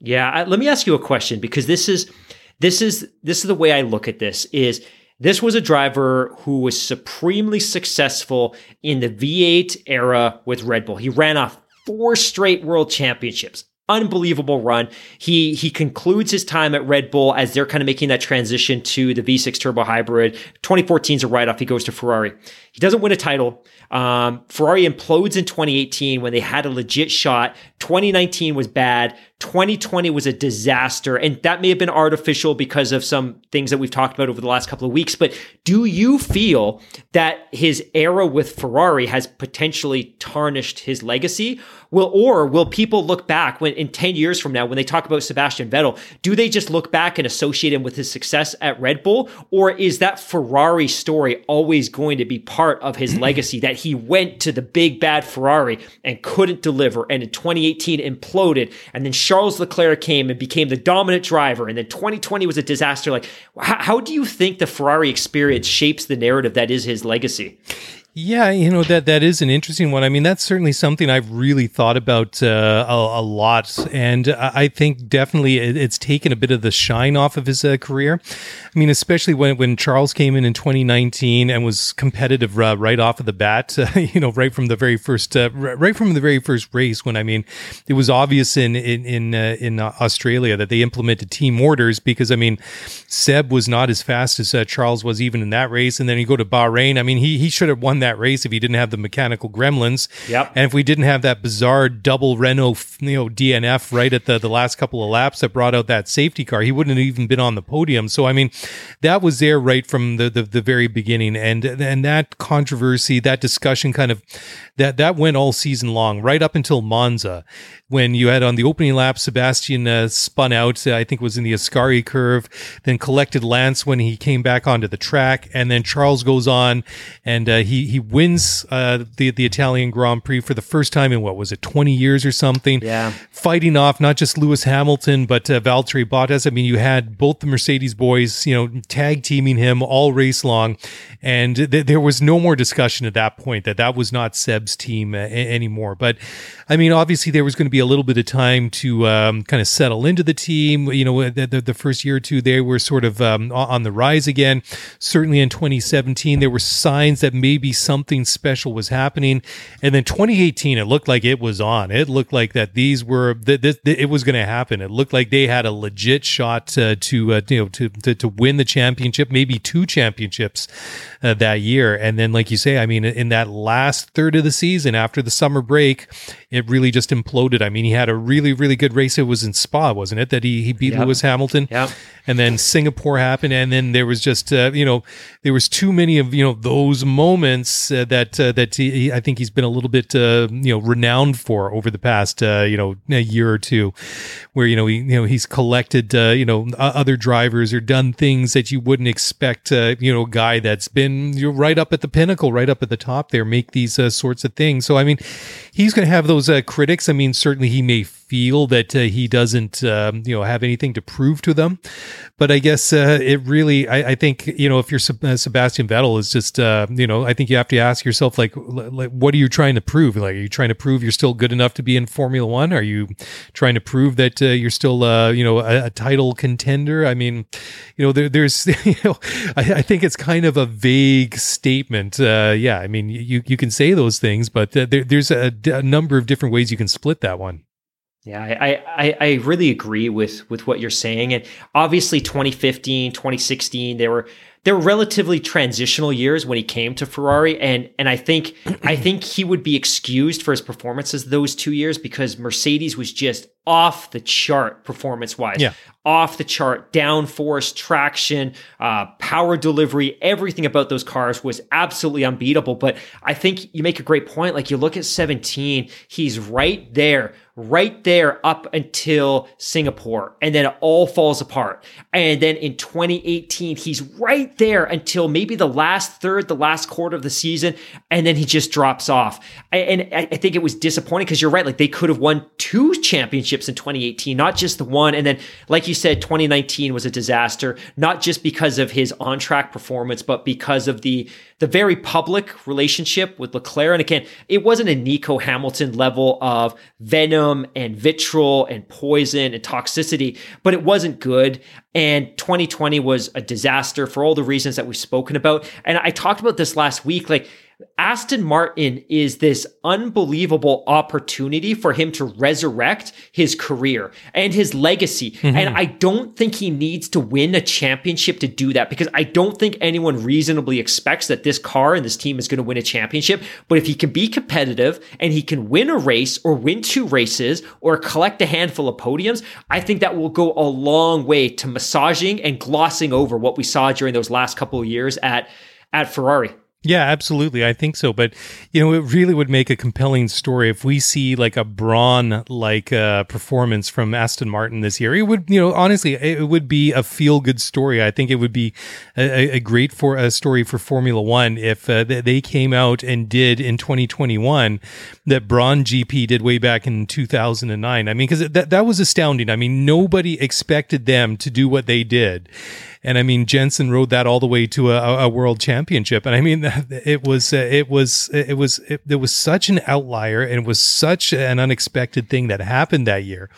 Yeah, let me ask you a question because this is this is this is the way I look at this is this was a driver who was supremely successful in the V8 era with Red Bull. He ran off four straight world championships unbelievable run. He he concludes his time at Red Bull as they're kind of making that transition to the V6 turbo hybrid. 2014 is a write off. He goes to Ferrari. He doesn't win a title. Um, Ferrari implodes in 2018 when they had a legit shot. 2019 was bad. 2020 was a disaster. And that may have been artificial because of some things that we've talked about over the last couple of weeks. But do you feel that his era with Ferrari has potentially tarnished his legacy? Will or will people look back when in 10 years from now when they talk about Sebastian Vettel, do they just look back and associate him with his success at Red Bull or is that Ferrari story always going to be part of his legacy that he went to the big bad Ferrari and couldn't deliver and in 2018 imploded and then Charles Leclerc came and became the dominant driver and then 2020 was a disaster like how, how do you think the Ferrari experience shapes the narrative that is his legacy? Yeah, you know that that is an interesting one. I mean, that's certainly something I've really thought about uh, a, a, lot, and I think definitely it's taken a bit of the shine off of his uh, career. I mean, especially when when Charles came in in 2019 and was competitive uh, right off of the bat. you know, right from the very first, uh, right from the very first race. When I mean, it was obvious in in in, uh, in Australia that they implemented team orders because I mean, Seb was not as fast as uh, Charles was even in that race, and then you go to Bahrain. I mean, he he should have won that that race if he didn't have the mechanical gremlins. Yep. And if we didn't have that bizarre double Renault, you know, DNF right at the, the last couple of laps that brought out that safety car, he wouldn't have even been on the podium. So, I mean, that was there right from the, the, the very beginning. And, and that controversy, that discussion kind of, that, that went all season long, right up until Monza when you had on the opening lap, Sebastian uh, spun out, uh, I think was in the Ascari curve, then collected Lance when he came back onto the track. And then Charles goes on and uh, he, he wins uh, the, the Italian Grand Prix for the first time in what was it, 20 years or something? Yeah. Fighting off not just Lewis Hamilton, but uh, Valtteri Bottas. I mean, you had both the Mercedes boys, you know, tag teaming him all race long. And th- there was no more discussion at that point that that was not Seb's team uh, anymore. But I mean, obviously there was going to be a little bit of time to um, kind of settle into the team. You know, the, the, the first year or two, they were sort of um, on the rise again. Certainly in 2017, there were signs that maybe something special was happening. And then 2018, it looked like it was on. It looked like that these were, that this, it was going to happen. It looked like they had a legit shot uh, to, uh, you know, to, to, to, win the championship, maybe two championships uh, that year. And then, like you say, I mean, in that last third of the season after the summer break, it really just imploded. I mean, he had a really, really good race. It was in Spa, wasn't it? That he, he beat yep. Lewis Hamilton. Yeah. And then Singapore happened. And then there was just, uh, you know, there was too many of, you know, those moments uh, that, uh, that he, I think he's been a little bit, uh, you know, renowned for over the past, uh, you know, a year or two where, you know, he, you know, he's collected, uh, you know, other drivers or done things that you wouldn't expect, you know, a guy that's been you know, right up at the pinnacle, right up at the top there, make these sorts of things. So, I mean, he's going to have those Uh, critics. I mean, certainly he may feel that uh, he doesn't, um, you know, have anything to prove to them. But I guess uh, it really, I, I, think, you know, if you're uh, Sebastian Vettel, is just, uh, you know, I think you have to ask yourself, like, like, what are you trying to prove? Like, are you trying to prove you're still good enough to be in Formula One? Are you trying to prove that uh, you're still, uh, you know, a, a, title contender? I mean, you know, there, there's, you know, I, I, think it's kind of a vague statement. yeah, I mean, you you can say those things, but there, there's a, a number of different ways you can split that one. Yeah, I, I, I really agree with with what you're saying. And obviously 2015, 2016, they were they were relatively transitional years when he came to Ferrari. And and I think I think he would be excused for his performances those two years because Mercedes was just off the chart performance wise. Yeah. Off the chart, downforce, traction, uh, power delivery, everything about those cars was absolutely unbeatable. But I think you make a great point. Like you look at 17, he's right there right there up until Singapore. And then it all falls apart. And then in 2018, he's right there until maybe the last third, the last quarter of the season. And then he just drops off. And I think it was disappointing because you're right. Like they could have won two championships in 2018, not just the one. And then, like you said, 2019 was a disaster, not just because of his on track performance, but because of the, the very public relationship with Leclerc. And again, it wasn't a Nico Hamilton level of venom and vitriol and poison and toxicity, but it wasn't good. And 2020 was a disaster for all the reasons that we've spoken about. And I talked about this last week. Like, Aston Martin is this unbelievable opportunity for him to resurrect his career and his legacy. Mm-hmm. And I don't think he needs to win a championship to do that because I don't think anyone reasonably expects that this car and this team is going to win a championship. But if he can be competitive and he can win a race or win two races or collect a handful of podiums, I think that will go a long way to massaging and glossing over what we saw during those last couple of years at at Ferrari. Yeah, absolutely. I think so. But, you know, it really would make a compelling story if we see like a Brawn like uh, performance from Aston Martin this year. It would, you know, honestly, it would be a feel good story. I think it would be a, a great for a story for Formula One if uh, they came out and did in 2021 that Brawn GP did way back in 2009. I mean, because that, that was astounding. I mean, nobody expected them to do what they did. And I mean, Jensen rode that all the way to a, a world championship. And I mean, it was, uh, it was, it was, it, it was such an outlier and it was such an unexpected thing that happened that year.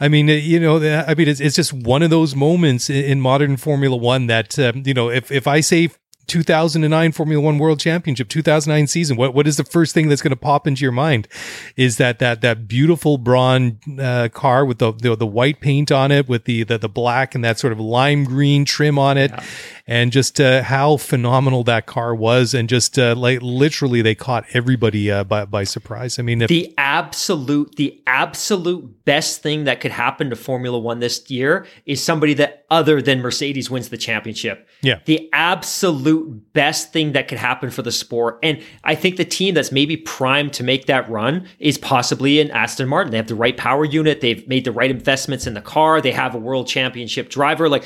I mean, you know, I mean, it's, it's just one of those moments in modern Formula One that, um, you know, if, if I say 2009 Formula One World Championship, 2009 season. What what is the first thing that's going to pop into your mind? Is that that that beautiful Brawn uh, car with the, the, the white paint on it, with the, the the black and that sort of lime green trim on it, yeah and just uh, how phenomenal that car was, and just uh, like literally they caught everybody uh, by by surprise. I mean, if- the absolute the absolute best thing that could happen to Formula One this year is somebody that other than Mercedes wins the championship. Yeah, the absolute best thing that could happen for the sport, and I think the team that's maybe primed to make that run is possibly an Aston Martin. They have the right power unit. They've made the right investments in the car. They have a world championship driver. Like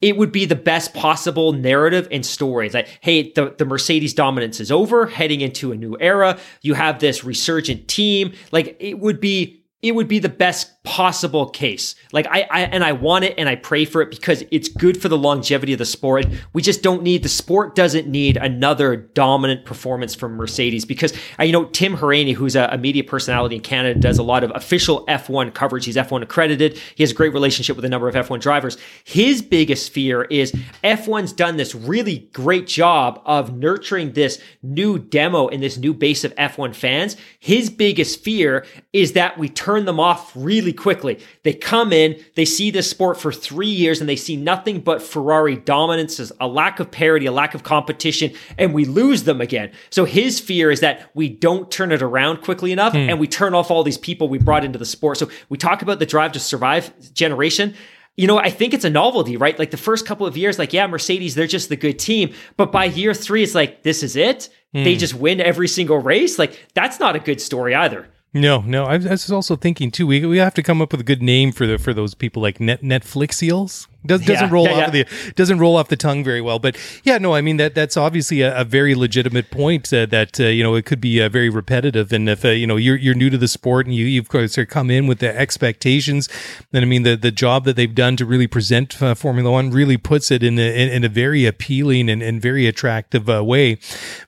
it would be the best possible narrative and story. It's like, hey, the, the Mercedes dominance is over, heading into a new era. You have this resurgent team. Like it would be, it would be the best possible case. Like I, I and I want it and I pray for it because it's good for the longevity of the sport. We just don't need the sport doesn't need another dominant performance from Mercedes because uh, you know Tim Hauraney, who's a, a, media personality in Canada, does a lot of official F1 coverage. He's F1 accredited. He has a great relationship with a number of F1 drivers. His biggest fear is F1's done this really great job of nurturing this new demo and this new base of F1 fans. His biggest fear is that we turn them off really quickly. They come in, they see this sport for three years, and they see nothing but Ferrari dominance, a lack of parity, a lack of competition, and we lose them again. So his fear is that we don't turn it around quickly enough hmm. and we turn off all these people we brought into the sport. So we talk about the drive to survive generation you know, I think it's a novelty, right? Like the first couple of years, like, yeah, Mercedes, they're just the good team. But by year three, it's like, this is it. Mm. They just win every single race. Like, that's not a good story either. No, no. I, was also thinking too. We we have to come up with a good name for the for those people like net Netflixials. Does, doesn't roll yeah, off yeah. the doesn't roll off the tongue very well, but yeah, no, I mean that that's obviously a, a very legitimate point uh, that uh, you know it could be uh, very repetitive, and if uh, you know you're you're new to the sport and you you've course come in with the expectations, then I mean the the job that they've done to really present uh, Formula One really puts it in a, in, in a very appealing and, and very attractive uh, way.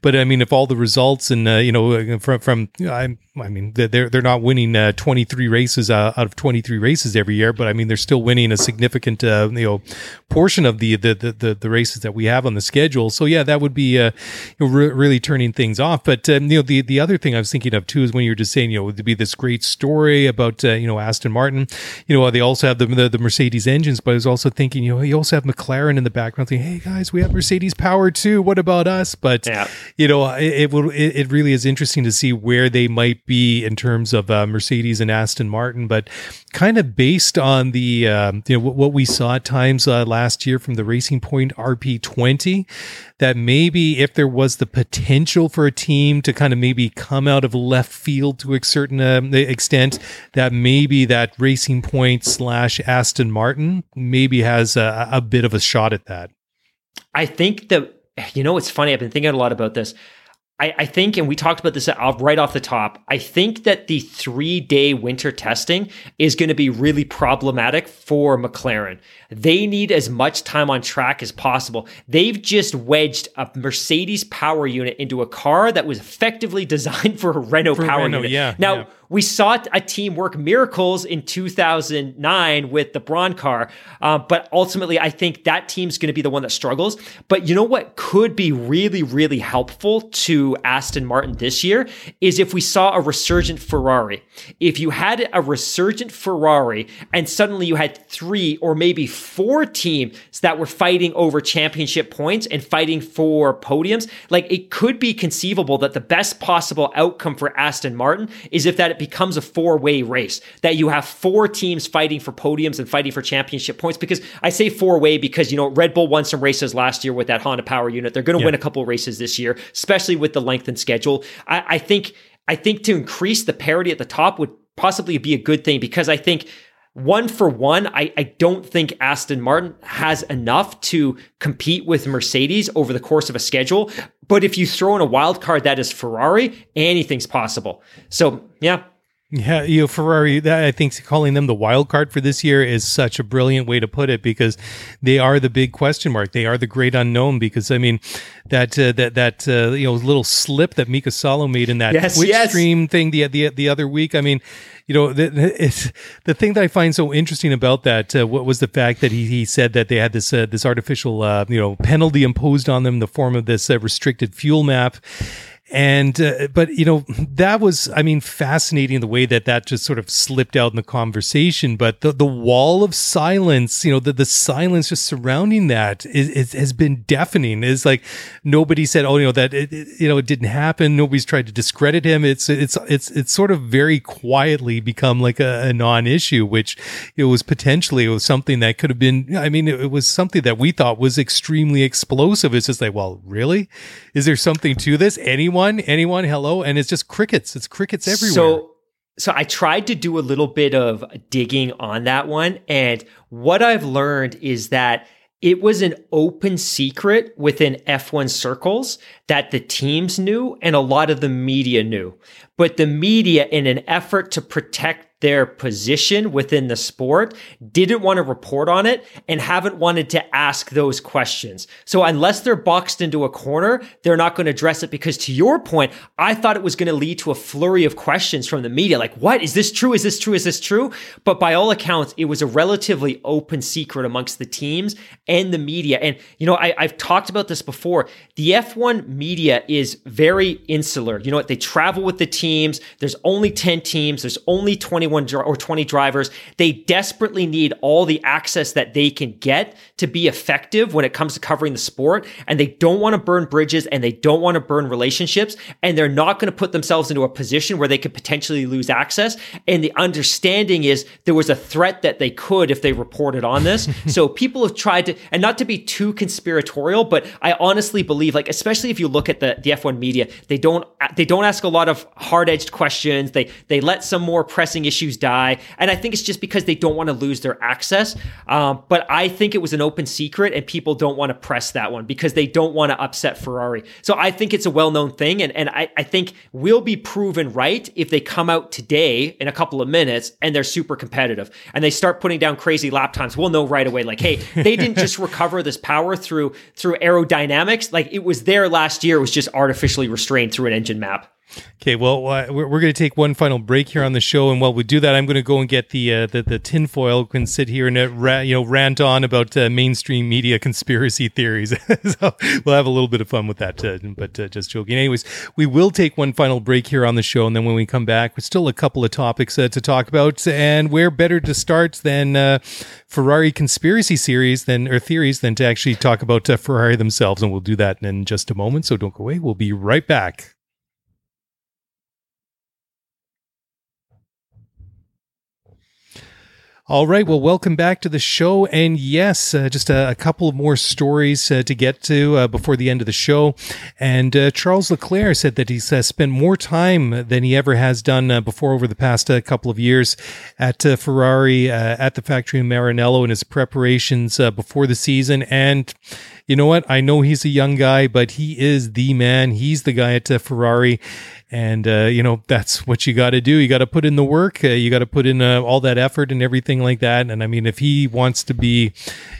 But I mean, if all the results and you know from from I, I mean they're they're not winning 23 races out of 23 races every year, but I mean they're still winning a significant you know portion of the the the, the races that we have on the schedule. So yeah, that would be uh, you know, re- really turning things off. But um, you know the the other thing I was thinking of too is when you were just saying you know to be this great story about uh, you know Aston Martin. You know they also have the, the, the Mercedes engines, but I was also thinking you know you also have McLaren in the background. Thinking, hey guys, we have Mercedes power too. What about us? But yeah. you know it, it will it, it, really is interesting to see where they might be in terms of uh, Mercedes and Aston Martin. But kind of based on the um, you know what, what we saw at times uh, last year from the Racing Point RP20 that maybe if there was the potential for a team to kind of maybe come out of left field to a certain uh, extent that maybe that Racing Point slash Aston Martin maybe has a, a bit of a shot at that. I think that you know it's funny I've been thinking a lot about this. I, I, think, and we talked about this right off the top, I think that the three day winter testing is going to be really problematic for McLaren. They need as much time on track as possible. They've just wedged a Mercedes power unit into a car that was effectively designed for a Renault for power Renault, unit. Yeah, now, yeah we saw a team work miracles in 2009 with the Brawn car, uh, but ultimately, I think that team's going to be the one that struggles. But you know what could be really, really helpful to Aston Martin this year is if we saw a resurgent Ferrari. If you had a resurgent Ferrari and suddenly you had three or maybe four teams that were fighting over championship points and fighting for podiums, like it could be conceivable that the best possible outcome for Aston Martin is if that becomes a four-way race, that you have four teams fighting for podiums and fighting for championship points. Because I say four-way because you know Red Bull won some races last year with that Honda Power unit. They're going to yeah. win a couple races this year, especially with the lengthened schedule. I, I think I think to increase the parity at the top would possibly be a good thing because I think one for one, I, I don't think Aston Martin has enough to compete with Mercedes over the course of a schedule. But if you throw in a wild card that is Ferrari, anything's possible. So, yeah, yeah, you know, Ferrari, that, I think calling them the wild card for this year is such a brilliant way to put it because they are the big question mark. They are the great unknown because I mean that uh, that that uh, you know little slip that Mika Salo made in that yes, Twitch yes. stream thing the the the other week. I mean, you know, the, it's the thing that I find so interesting about that. Uh, what was the fact that he, he said that they had this uh, this artificial uh, you know penalty imposed on them in the form of this uh, restricted fuel map and uh, but you know that was i mean fascinating the way that that just sort of slipped out in the conversation. But the, the wall of silence you know the, the silence just surrounding that is, is has been deafening. Is like nobody said oh you know that it, it, you know it didn't happen. Nobody's tried to discredit him. It's it's it's it's sort of very quietly become like a, a non-issue which it was potentially it was something that could have been i mean it, it was something that we thought was extremely explosive. It's just like well really? Is there something to this? Anyone anyone, anyone, hello, and it's just crickets. It's crickets everywhere. So, so I tried to do a little bit of digging on that one, and what I've learned is that it was an open secret within F1 circles that the teams knew and a lot of the media knew. But the media, in an effort to protect their position within the sport, didn't want to report on it, and haven't wanted to ask those questions. So unless they're boxed into a corner, they're not going to address it because to your point, I thought it was going to lead to a flurry of questions from the media. Like, what? Is this true? Is this true? Is this true? But by all accounts, it was a relatively open secret amongst the teams and the media. And, you know, I, I've talked about this before. The F1 media is very insular. You know what? They travel with the teams. There's only 10 teams. There's only 20 21 or 20 drivers. They desperately need all the access that they can get to be effective when it comes to covering the sport. And they don't want to burn bridges and they don't want to burn relationships. And they're not going to put themselves into a position where they could potentially lose access. And the understanding is there was a threat that they could if they reported on this. so people have tried to, and not to be too conspiratorial, but I honestly believe, like, especially if you look at the, the F1 media, they don't, they don't ask a lot of hard edged questions. They, they let some more pressing issues issues die. And I think it's just because they don't want to lose their access. Um, but I think it was an open secret and people don't want to press that one because they don't want to upset Ferrari. So I think it's a well known thing. And, and I, I think will be proven right if they come out today in a couple of minutes and they're super competitive and they start putting down crazy lap times. We'll know right away, like, hey, they didn't just recover this power through, through aerodynamics. Like it was there last year. It was just artificially restrained through an engine map. Okay, well, uh, we're, going to take one final break here on the show, and while we do that, I'm going to go and get the uh, the, the tinfoil. Can sit here and uh, you know rant on about uh, mainstream media conspiracy theories. so we'll have a little bit of fun with that, uh, but just joking. Anyways, we will take one final break here on the show, and then when we come back, we're still a couple of topics to talk about, and where better to start than Ferrari conspiracy series than or theories than to actually talk about Ferrari themselves, and we'll do that in just a moment. So don't go away. We'll be right back. All right. Well, welcome back to the show. And yes, uh, just a, a, couple of more stories uh, to get to uh, before the end of the show. And uh, Charles Leclerc said that he's uh, spent more time than he ever has done uh, before over the past couple of years at Ferrari at the factory in Maranello in his preparations before the season. And you know what? I know he's a young guy, but he is the man. He's the guy at Ferrari and uh, you know that's what you got to do. You got to put in the work uh, you got to put in uh, all that effort and everything like that. And i mean if he wants to be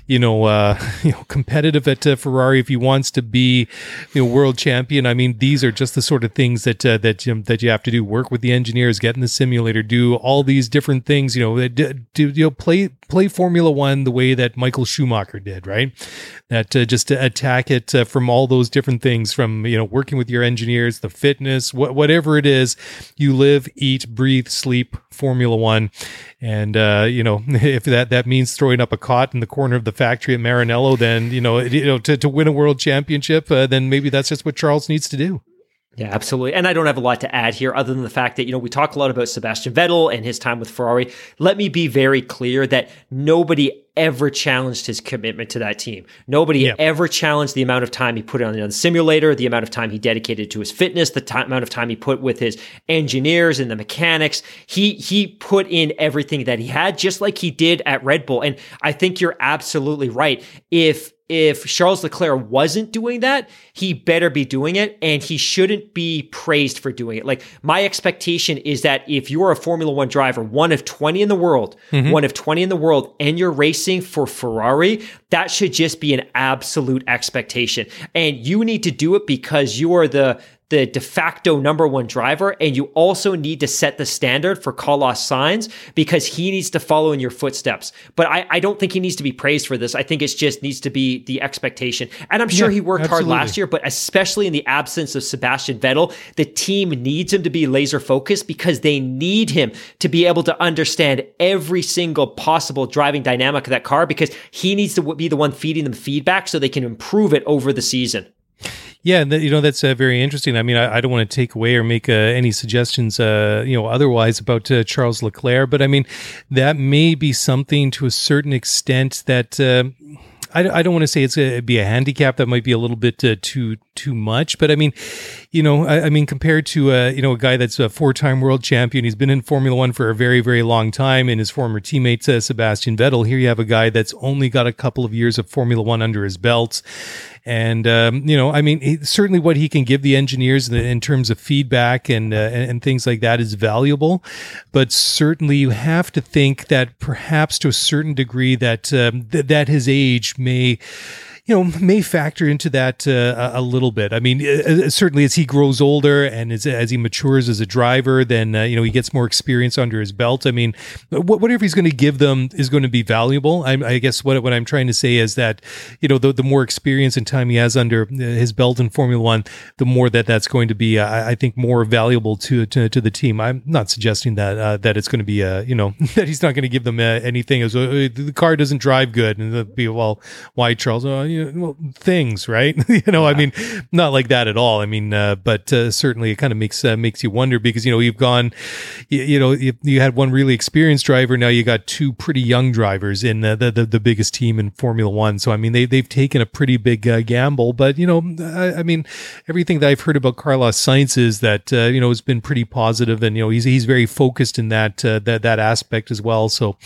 you know uh, you know competitive at uh, ferrari if he wants to be you know world champion. I mean these are just the sort of things that uh, that you, that you have to do. Work with the engineers get in the simulator do all these different things you know do, do you know play play formula 1 the way that michael schumacher did right? That just to attack it from all those different things from you know working with your engineers the fitness what whatever it is, you live, eat, breathe, sleep Formula One. And, uh, you know, if that, that means throwing up a cot in the corner of the factory at Maranello, then, you know, you know to, to win a world championship, uh, then maybe that's just what Charles needs to do. Yeah, absolutely. And I don't have a lot to add here other than the fact that, you know, we talk a lot about Sebastian Vettel and his time with Ferrari. Let me be very clear that nobody ever challenged his commitment to that team. Nobody yeah. ever challenged the amount of time he put on the simulator, the amount of time he dedicated to his fitness, the amount of time he put with his engineers and the mechanics. He he put in everything that he had, just like he did at Red Bull. And I think you're absolutely right. If if Charles Leclerc wasn't doing that, he better be doing it and he shouldn't be praised for doing it. Like my expectation is that if you're a Formula 1 driver, one of 20 in the world, mm-hmm. one of 20 in the world and you're racing for Ferrari, that should just be an absolute expectation. And you need to do it because you are the the de facto number one driver, and you also need to set the standard for Carlos Sainz because he needs to follow in your footsteps. But I, I don't think he needs to be praised for this. I think it just needs to be the expectation. And I'm sure yeah, he worked absolutely. hard last year, but especially in the absence of Sebastian Vettel, the team needs him to be laser focused because they need him to be able to understand every single possible driving dynamic of that car because he needs to be the one feeding them feedback so they can improve it over the season. Yeah, you know that's uh, very interesting. I mean, I, I, don't want to take away or make uh, any suggestions, uh, you know, otherwise about uh, Charles Leclerc, but I mean, that may be something to a certain extent that uh, I, I don't want to say it's a be a handicap that might be a little bit uh, too too much, but I mean, you know, I, I mean, compared to uh, you know a guy that's a four time world champion, he's been in Formula One for a very very long time, and his former teammate uh, Sebastian Vettel. Here you have a guy that's only got a couple of years of Formula One under his belt, and um, you know, I mean, he, certainly what he can give the engineers in, in terms of feedback and, uh, and, and things like that is valuable. But certainly, you have to think that perhaps to a certain degree that um, th- that his age may you know, may factor into that uh, a little bit. I mean, uh, uh, certainly as he grows older and as, as he matures as a driver, then, uh, you know, he gets more experience under his belt. I mean, whatever he's going to give them is going to be valuable. I, I, guess what, what I'm trying to say is that, you know, the, the more experience and time he has under uh, his belt in Formula One, the more that that's going to be, uh, I think, more valuable to, to, to the team. I'm not suggesting that, that it's going to be, uh, you know, that he's not going to give them anything as the car doesn't drive good and be, well, why Charles? you well, things, right? you know, yeah. I mean, not like that at all. I mean, uh, but uh, certainly it kind of makes uh, makes you wonder because you know you've gone, you, you know, you, you, had one really experienced driver. Now you got two pretty young drivers in the the, the biggest team in Formula One. So I mean, they they've taken a pretty big uh, gamble. But you know, I, I, mean, everything that I've heard about Carlos Sainz is that uh, you know has been pretty positive, and you know he's he's very focused in that uh, that that aspect as well. So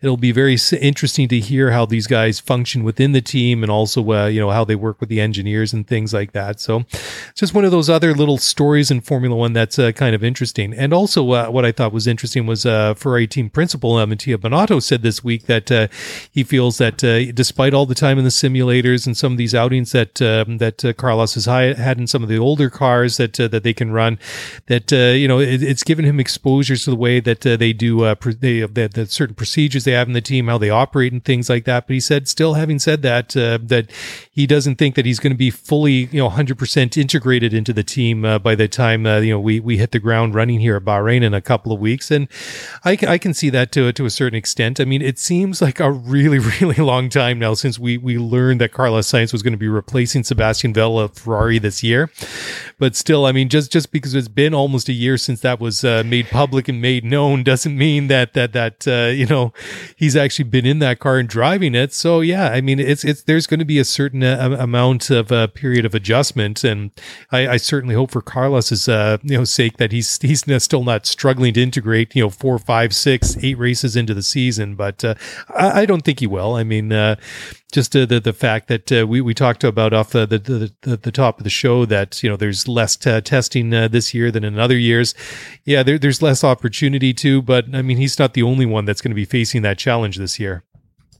it'll be very interesting to hear how these guys function within the team and also uh, you know how they work with the engineers and things like that. So it's just one of those other little stories in Formula One that's uh, kind of interesting. And also, uh, what I thought was interesting was uh, Ferrari team principal uh, Mattia Binotto said this week that uh, he feels that uh, despite all the time in the simulators and some of these outings that um, that Carlos has had in some of the older cars that that they can run, that you know it, it's given him exposure to the way that they do they, the, the certain procedures they have in the team, how they operate, and things like that. But he said, still having said that, that he doesn't think that he's going to be fully, you know, 100% integrated into the team uh, by the time, uh, you know, we, we hit the ground running here at Bahrain in a couple of weeks. And I, I can see that to, to a certain extent. I mean, it seems like a really, really long time now since we, we learned that Carlos Sainz was going to be replacing Sebastian Vettel at Ferrari this year. But still, I mean, just, just because it's been almost a year since that was uh, made public and made known doesn't mean that, that, that, uh, you know, he's actually been in that car and driving it. So yeah, I mean, it's, it's, there's going to be a certain uh, amount of a period of adjustment. And I, I certainly hope for Carlos's, uh, you know, sake that he's, he's still not struggling to integrate, you know, four, five, six, eight races into the season. But, uh, I, I, don't think he will. I mean, uh, just uh, the the fact that uh, we we talked about off the, the the, the top of the show that you know there's less t- testing uh, this year than in other years. Yeah, there, there's less opportunity too, but I mean he's not the only one that's going to be facing that challenge this year.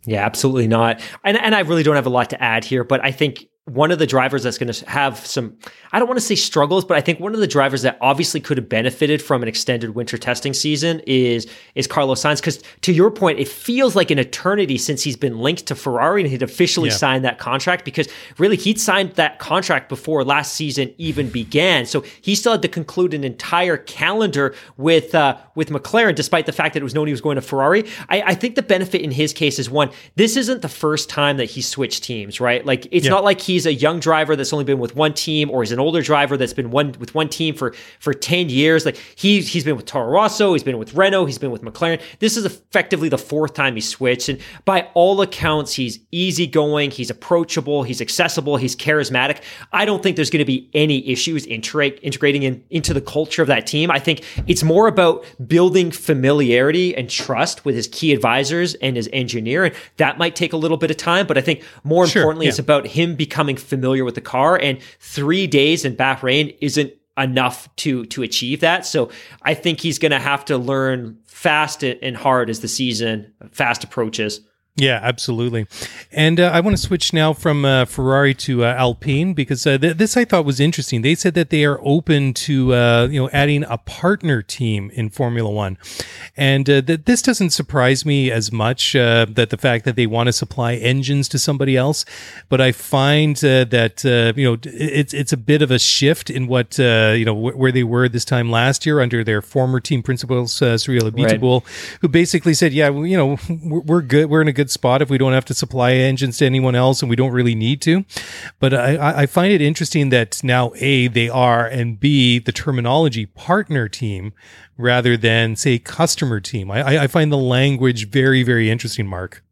Yeah, absolutely not. And and I really don't have a lot to add here, but I think one of the drivers that's going to have some I don't want to say struggles, but I think one of the drivers that obviously could have benefited from an extended winter testing season is is Carlos Sainz because to your point it feels like an eternity since he's been linked to Ferrari and he'd officially yeah. signed that contract because really he'd signed that contract before last season even began. So he still had to conclude an entire calendar with uh, with McLaren despite the fact that it was known he was going to Ferrari. I, I think the benefit in his case is one, this isn't the first time that he switched teams, right? Like it's yeah. not like he he's a young driver that's only been with one team, or he's an older driver that's been one with one team for for ten years. Like he he's been with Toro Rosso, he's been with Renault, he's been with McLaren. This is effectively the fourth time he switched, and by all accounts, he's easygoing, he's approachable, he's accessible, he's charismatic. I don't think there's going to be any issues integrating in, into the culture of that team. I think it's more about building familiarity and trust with his key advisors and his engineer, and that might take a little bit of time. But I think more sure, importantly, yeah. it's about him becoming becoming familiar with the car. And three days in Bahrain isn't enough to to achieve that. So I think he's going to have to learn fast and hard as the season fast approaches. Yeah, absolutely. And uh, I want to switch now from uh, Ferrari to uh, Alpine because uh, th- this I thought was interesting. They said that they are open to uh, you know adding a partner team in Formula One, and uh, th- this doesn't surprise me as much that the fact that they want to supply engines to somebody else. But I find that you know it's it's a bit of a shift in what you know wh- where they were this time last year under their former team principals, uh, Abiteboul, right. who basically said, "Yeah, well, you know we're, we're good. We're in a good." Good spot if we don't have to supply engines to anyone else and we don't really need to. But I, I find it interesting that now A, they are, and B, the terminology partner team rather than say customer team. I, I find the language very, very interesting, Mark.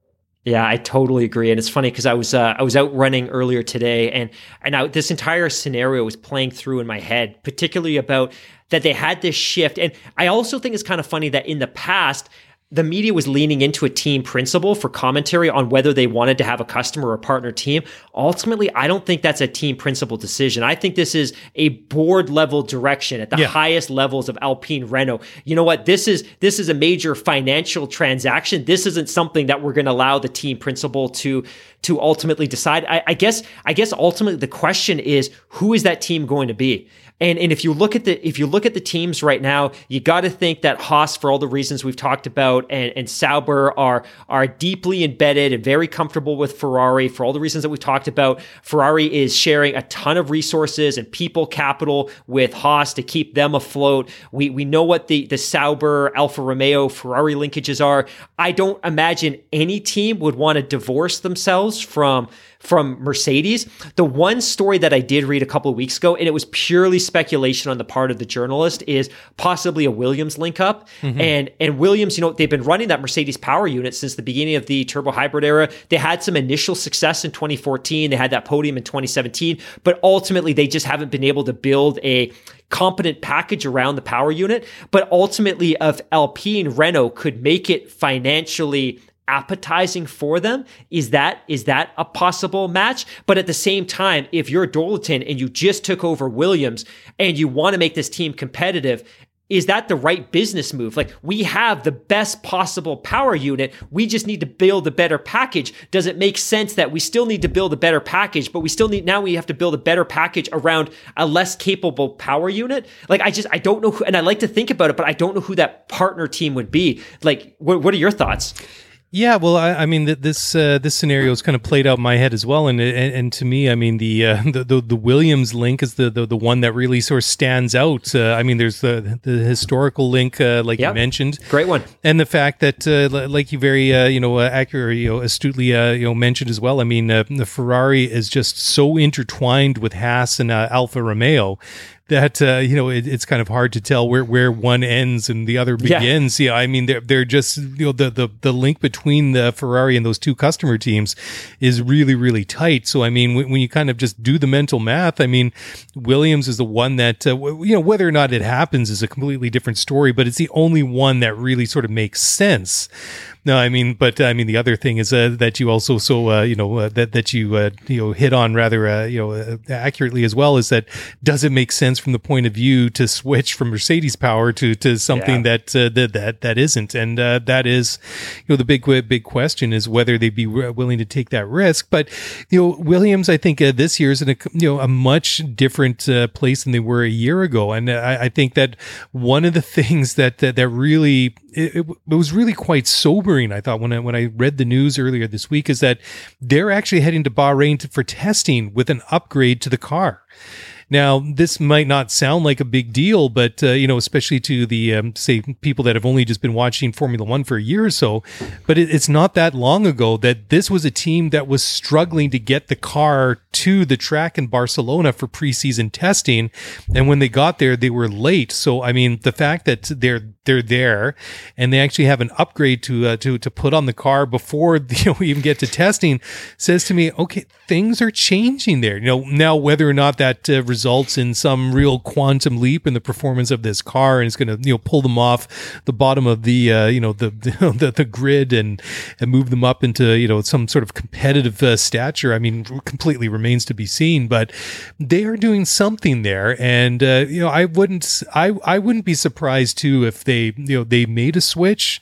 Yeah, I totally agree, and it's funny because I was uh, I was out running earlier today, and and I, this entire scenario was playing through in my head, particularly about that they had this shift, and I also think it's kind of funny that in the past the media was leaning into a team principal for commentary on whether they wanted to have a customer or partner team. Ultimately, I don't think that's a team principal decision. I think this is a board level direction at the yeah. highest levels of Alpine Renault. You know what? This is this is a major financial transaction. This isn't something that we're going to allow the team principal to to ultimately decide. I, I guess I guess ultimately the question is who is that team going to be? And and if you look at the if you look at the teams right now, you got to think that Haas, for all the reasons we've talked about, and, and Sauber are are deeply embedded and very comfortable with Ferrari for all the reasons that we've talked about. Ferrari is sharing a ton of resources and people capital with Haas to keep them afloat. We we know what the the Sauber, Alfa Romeo, Ferrari linkages are. I don't imagine any team would want to divorce themselves from from Mercedes. The one story that I did read a couple of weeks ago, and it was purely speculation on the part of the journalist, is possibly a Williams link up. Mm-hmm. And and Williams, you know, they've been running that Mercedes power unit since the beginning of the turbo hybrid era. They had some initial success in 2014. They had that podium in 2017, but ultimately they just haven't been able to build a competent package around the power unit. But ultimately, if Alpine Renault could make it financially appetizing for them is that is that a possible match but at the same time if you're Dorilton and you just took over Williams and you want to make this team competitive is that the right business move? Like we have the best possible power unit. We just need to build a better package. Does it make sense that we still need to build a better package, but we still need now we have to build a better package around a less capable power unit? Like I just I don't know who, and I like to think about it, but I don't know who that partner team would be. Like what, what are your thoughts? Yeah, well, I, I mean, this uh, this scenario is kind of played out in my head as well, and and, and to me, I mean, the, uh, the, the the Williams link is the, the the one that really sort of stands out. Uh, I mean, there's the the historical link, uh, like yep. you mentioned, great one, and the fact that, uh, like you very uh, you know accurate, you know, astutely you know mentioned as well. I mean, the Ferrari is just so intertwined with Haas and Alfa Romeo that uh, you know it, it's kind of hard to tell where where one ends and the other begins. Yeah, yeah I mean they're they're just you know the the the link between the Ferrari and those two customer teams is really really tight. So I mean when, when you kind of just do the mental math, I mean Williams is the one that uh, you know whether or not it happens is a completely different story, but it's the only one that really sort of makes sense. No, I mean, but I mean, the other thing is uh, that you also so uh, you know uh, that that you uh, you know hit on rather uh, you know uh, accurately as well is that does it make sense from the point of view to switch from Mercedes power to to something yeah. that, that that that isn't, and that is you know the big big question is whether they'd be willing to take that risk. But you know, Williams, I think this year is in a you know a much different place than they were a year ago, and I, I think that one of the things that that, that really it, it, was really quite I thought when I when I read the news earlier this week is that they're actually heading to Bahrain to, for testing with an upgrade to the car. Now, this might not sound like a big deal, but uh, you know, especially to the um, say people that have only just been watching Formula One for a year or so, but it, it's not that long ago that this was a team that was struggling to get the car to the track in Barcelona for preseason testing, and when they got there, they were late. So, I mean, the fact that they're they're there and they actually have an upgrade to uh, to to put on the car before you know we even get to testing says to me, okay, things are changing there. You know, now whether or not that uh, results in some real quantum leap in the performance of this car and it's going to you know pull them off the bottom of the uh, you know the, the the grid and and move them up into you know some sort of competitive uh, stature. I mean, completely remains to be seen, but they are doing something there, and uh, you know I wouldn't I I wouldn't be surprised too if they you know they made a switch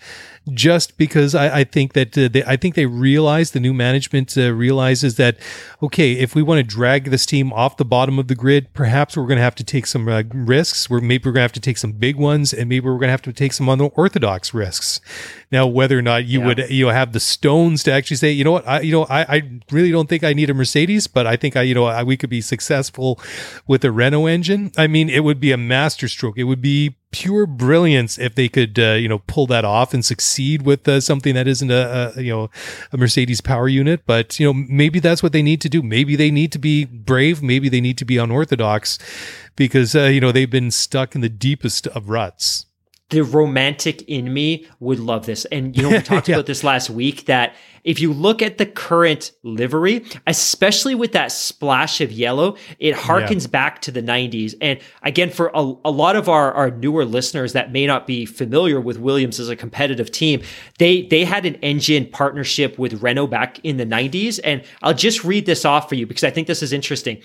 just because I, I think that uh, they, I think they realize the new management uh, realizes that okay, if we want to drag this team off the bottom of the grid, perhaps we're going to have to take some uh, risks. We're maybe we're going to have to take some big ones, and maybe we're going to have to take some unorthodox risks. Now, whether or not you yeah. would you know have the stones to actually say, you know what, I you know I, I really don't think I need a Mercedes, but I think I you know I, we could be successful with a Renault engine. I mean, it would be a masterstroke. It would be pure brilliance if they could uh, you know pull that off and succeed with uh, something that isn't a, a, you know a Mercedes power unit. But you know maybe that's what they need to do. Maybe they need to be brave. Maybe they need to be unorthodox because uh, you know they've been stuck in the deepest of ruts the romantic in me would love this. And you know, we talked yeah. about this last week that if you look at the current livery, especially with that splash of yellow, it harkens yeah. back to the 90s. And again, for a, a, lot of our, our newer listeners that may not be familiar with Williams as a competitive team, they they had an engine partnership with Renault back in the 90s. And I'll just read this off for you because I think this is interesting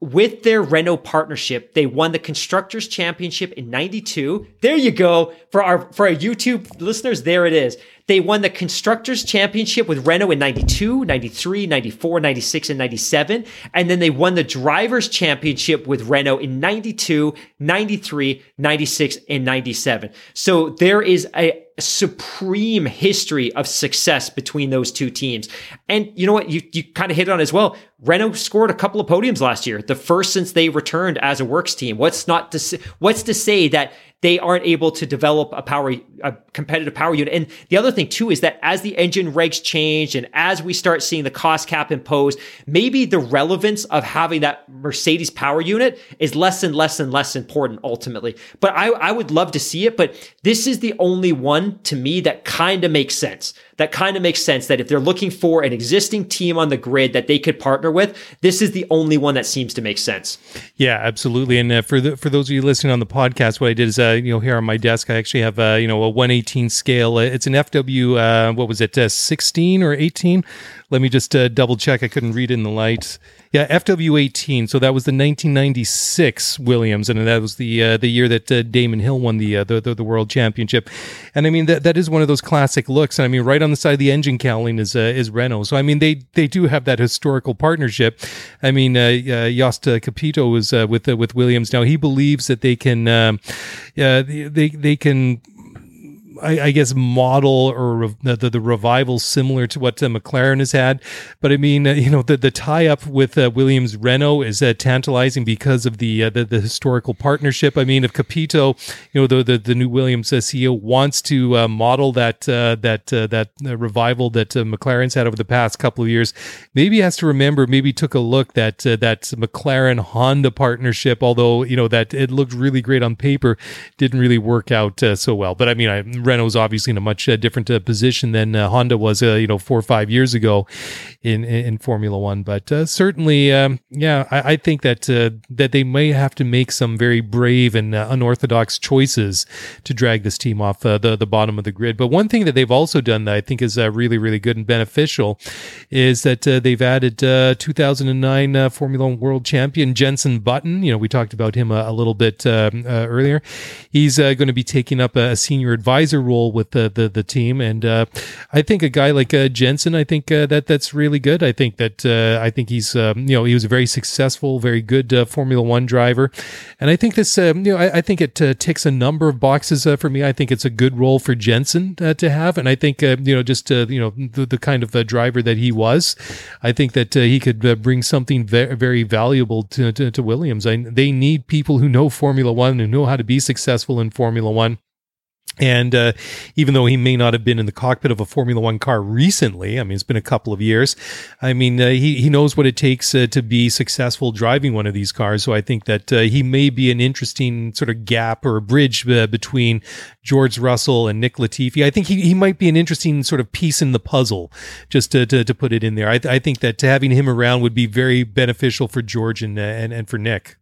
with their Renault partnership, they won the Constructors Championship in 92. There you go. For our for our YouTube listeners, there it is. They won the Constructors Championship with Renault in 92, 93, 94, 96, and 97. And then they won the Drivers Championship with Renault in 92, 93, 96, and 97. So there is a supreme history of success between those two teams. And you know what? You, you kind of hit on as well. Renault scored a couple of podiums last year, the first since they returned as a works team. What's not to say, what's to say that they aren't able to develop a power, a competitive power unit. And the other thing too is that as the engine regs change and as we start seeing the cost cap imposed, maybe the relevance of having that Mercedes power unit is less and less and less important ultimately. But I, I would love to see it, but this is the only one to me that kind of makes sense that kind of makes sense that if they're looking for an existing team on the grid that they could partner with, this is the only one that seems to make sense. Yeah, absolutely. And uh, for the, for those of you listening on the podcast, what I did is, uh, you know, here on my desk, I actually have, uh, you know, a 118 scale. Uh, it's an FW, uh, what was it, uh, 16 or 18? Let me just double check. I couldn't read in the light. Yeah, FW18. So that was the 1996 Williams, and that was the uh, the year that uh, Damon Hill won the, uh, the, the the world championship. And I mean that that is one of those classic looks. And I mean, right on the side of the engine cowling is uh, is Renault. So I mean, they they do have that historical partnership. I mean, uh, uh, Capito was with with Williams. Now he believes that they can, uh, they they can I, I, guess model or the, the, revival similar to what uh, McLaren has had. But I mean, uh, you know, the, the tie up with uh, Williams Renault is uh, tantalizing because of the, uh, the, the historical partnership. I mean, if Capito, you know, the the, the new Williams uh, CEO wants to model that that that revival that McLaren's had over the past couple of years, maybe he has to remember, maybe took a look that that McLaren Honda partnership, although you know that it looked really great on paper, didn't really work out so well. But I mean, I Renault's obviously in a much uh, different uh, position than uh, Honda was, uh, you know, four or five years ago in in Formula One. But uh, certainly, um, yeah, I, I, think that that they may have to make some very brave and unorthodox choices to drag this team off the the bottom of the grid. But one thing that they've also done that I think is really really good and beneficial is that they've added 2009 Formula One World Champion Jenson Button. You know, we talked about him a, a little bit um, earlier. He's going to be taking up a, a senior advisor role with the the, the team, and uh, I think a guy like uh, Jenson, I think uh, that that's really good. I think that uh, I think he's um, you know he was a very successful, very good uh, Formula One driver, and I think this um, you know I, I think it ticks a number of boxes for me. I think it's a good role for Jenson to have, and I think you know just you know the, the kind of driver that he was, I think that he could bring something very, very valuable to, to, to Williams. I, they need people who know Formula One and know how to be successful in Formula One. And uh, even though he may not have been in the cockpit of a Formula One car recently, I mean, it's been a couple of years. I mean, uh, he, he knows what it takes uh, to be successful driving one of these cars. So I think that uh, he may be an interesting sort of gap or bridge uh, between George Russell and Nick Latifi. I think he, he might be an interesting sort of piece in the puzzle, just to, to, to put it in there. I, I think that having him around would be very beneficial for George and, uh, and, and for Nick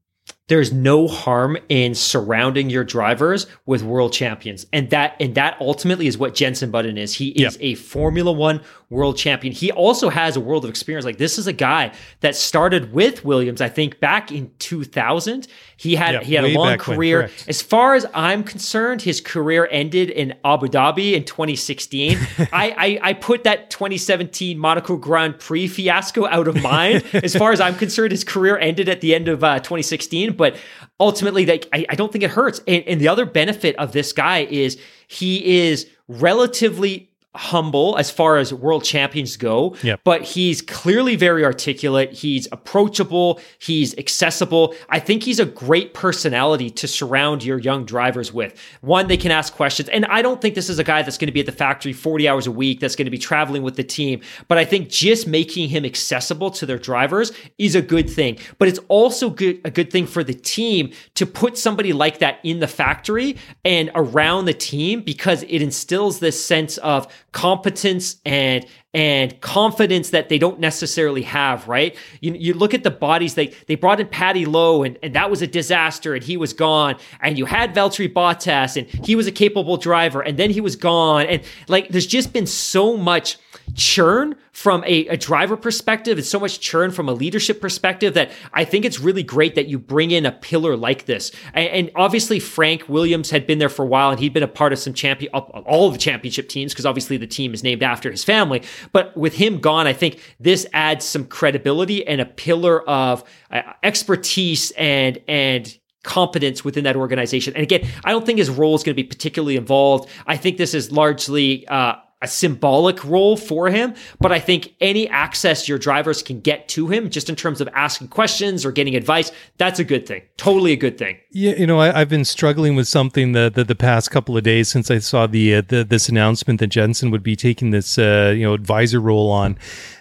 there's no harm in surrounding your drivers with world champions and that and that ultimately is what jenson button is he is yep. a formula one world champion. He also has a world of experience. Like this is a guy that started with williams i think back in 2000 he had he had a long career. when, as far as i'm concerned his career ended in abu dhabi in 2016 I, I i put that 2017 monaco grand prix fiasco out of mind. As far as i'm concerned his career ended at the end of uh, 2016 but ultimately, like I, I don't think it hurts. And, and the other benefit of this guy is he is relatively humble as far as world champions go, yep. but he's clearly very articulate. He's approachable. He's accessible. I think he's a great personality to surround your young drivers with. One, they can ask questions. And I don't think this is a guy that's going to be at the factory 40 hours a week, that's going to be traveling with the team. But I think just making him accessible to their drivers is a good thing. But it's also good, a good thing for the team to put somebody like that in the factory and around the team because it instills this sense of competence and and confidence that they don't necessarily have, right? You, you look at the bodies, they, they brought in Paddy Lowe and, and that was a disaster and he was gone. And you had Valtteri Bottas and he was a capable driver and then he was gone. And like, there's just been so much churn from a, a driver perspective and so much churn from a leadership perspective that I think it's really great that you bring in a pillar like this. And, and obviously Frank Williams had been there for a while and he'd been a part of some champion, all of the championship teams because obviously the team is named after his family. But with him gone, I think this adds some credibility and a pillar of uh, expertise and and competence within that organization. And again, I don't think his role is going to be particularly involved. I think this is largely uh, a symbolic role for him, but I think any access your drivers can get to him, just in terms of asking questions or getting advice, that's a good thing. Totally a good thing. Yeah, you know, I, have been struggling with something the, the, the past couple of days since I saw the, uh, the this announcement that Jenson would be taking this uh, you know advisor role on.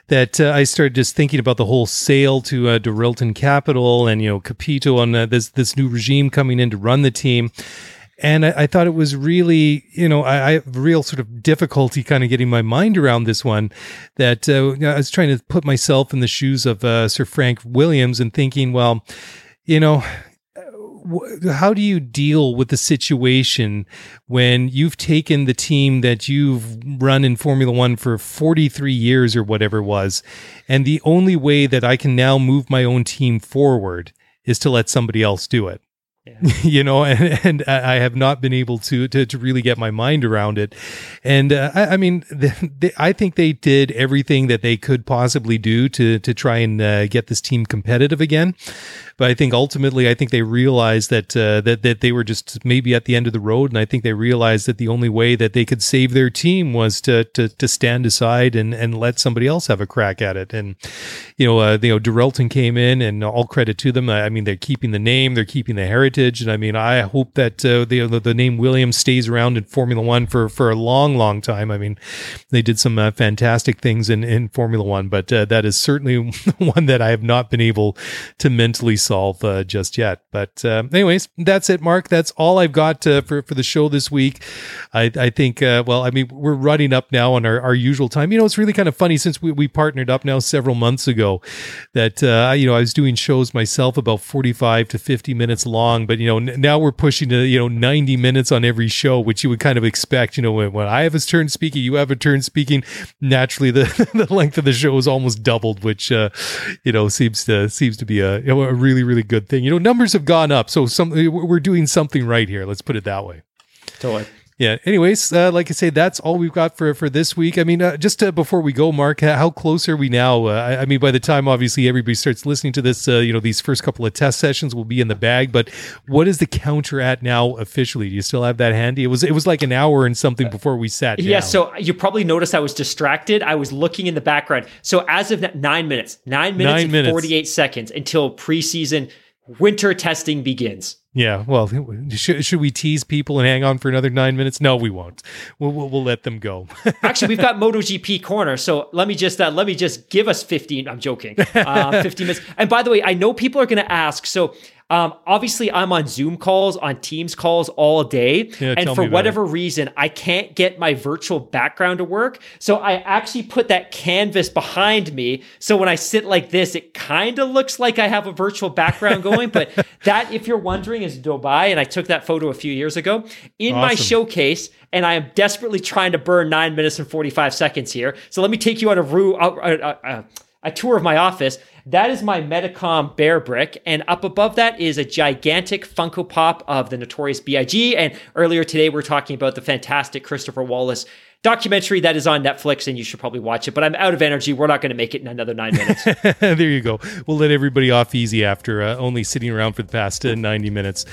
That uh, I started just thinking about the whole sale to uh, Capital and you know Capito on uh, this this new regime coming in to run the team and I, I, thought it was really, you know, I, I, have real sort of difficulty kind of getting my mind around this one. That uh, I was trying to put myself in the shoes of uh, Sir Frank Williams and thinking, well, you know, how do you deal with the situation when you've taken the team that you've run in Formula One for 43 years or whatever it was, and the only way that I can now move my own team forward is to let somebody else do it? Yeah. you know, and, and I have not been able to to, to really get my mind around it. And uh, I, I, mean, the, the, I think they did everything that they could possibly do to to try and uh, get this team competitive again. But I think ultimately, I think they realized that uh, that that they were just maybe at the end of the road, and I think they realized that the only way that they could save their team was to to, to stand aside and, and let somebody else have a crack at it. And you know, uh, you know, Dorilton came in, and all credit to them. I mean, they're keeping the name, they're keeping the heritage and I mean, I hope that uh, the, the name Williams stays around in Formula One for for a long, long time. I mean, they did some uh, fantastic things in in Formula One, but uh, that is certainly one that I have not been able to mentally solve uh, just yet. But uh, anyways, that's it, Mark. That's all I've got for for the show this week. I I think well, I mean, we're running up now on our, our usual time. You know, it's really kind of funny since we, we partnered up now several months ago that you know I was doing shows myself about 45 to 50 minutes long, but you know, n- now we're pushing to, you know, 90 minutes on every show, which you would kind of expect, you know, when, when I have a turn speaking, you have a turn speaking, naturally the, the length of the show is almost doubled, which, uh, you know, seems to, seems to be a, a really, really good thing. You know, numbers have gone up. So some, we're doing something right here. Let's put it that way. Totally yeah. Anyways, uh, like I say, that's all we've got for for this week. I mean, uh, just uh, before we go, Mark, how close are we now? Uh, I, I, mean, by the time obviously everybody starts listening to this, uh, you know, these first couple of test sessions will be in the bag. But what is the counter at now officially? Do you still have that handy? It was it was like an hour and something before we sat. Yeah. So you probably noticed I was distracted. I was looking in the background. So as of nine minutes, nine minutes, nine and minutes. forty eight seconds until preseason winter testing begins. Yeah, well, should, should we tease people and hang on for another nine minutes? No, we won't. We'll, we'll, we'll let them go. Actually, we've got MotoGP corner, so let me just uh, let me just give us fifteen. I'm joking, uh, fifteen minutes. And by the way, I know people are going to ask. So um, obviously, I'm on Zoom calls, on Teams calls all day. Yeah, and for whatever it. reason, I can't get my virtual background to work. So I actually put that canvas behind me. So when I sit like this, it kind of looks like I have a virtual background going. but that, if you're wondering, is Dubai. And I took that photo a few years ago in awesome. my showcase. And I am desperately trying to burn nine minutes and 45 seconds here. So let me take you on a, ru- a, a, a, a tour of my office. That is my Medicom Bear Brick. And up above that is a gigantic Funko Pop of the Notorious B.I.G. And earlier today, we are talking about the fantastic Christopher Wallace documentary that is on Netflix, and you should probably watch it. But I'm out of energy. We're not going to make it in another nine minutes. there you go. We'll let everybody off easy after uh, only sitting around for the past uh, 90 minutes.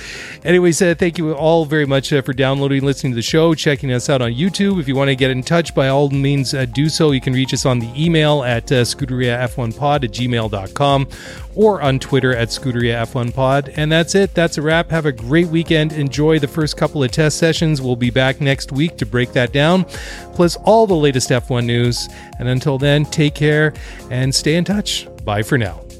Anyways, uh, thank you all very much uh, for downloading listening to the show, checking us out on YouTube. If you want to get in touch, by all means, uh, do so. You can reach us on the email at uh, scuderiaf1pod at gmail.com or on Twitter at Scuderia F1 Pod. And that's it. That's a wrap. Have a great weekend. Enjoy the first couple of test sessions. We'll be back next week to break that down plus all the latest F1 news. And until then, take care and stay in touch. Bye for now.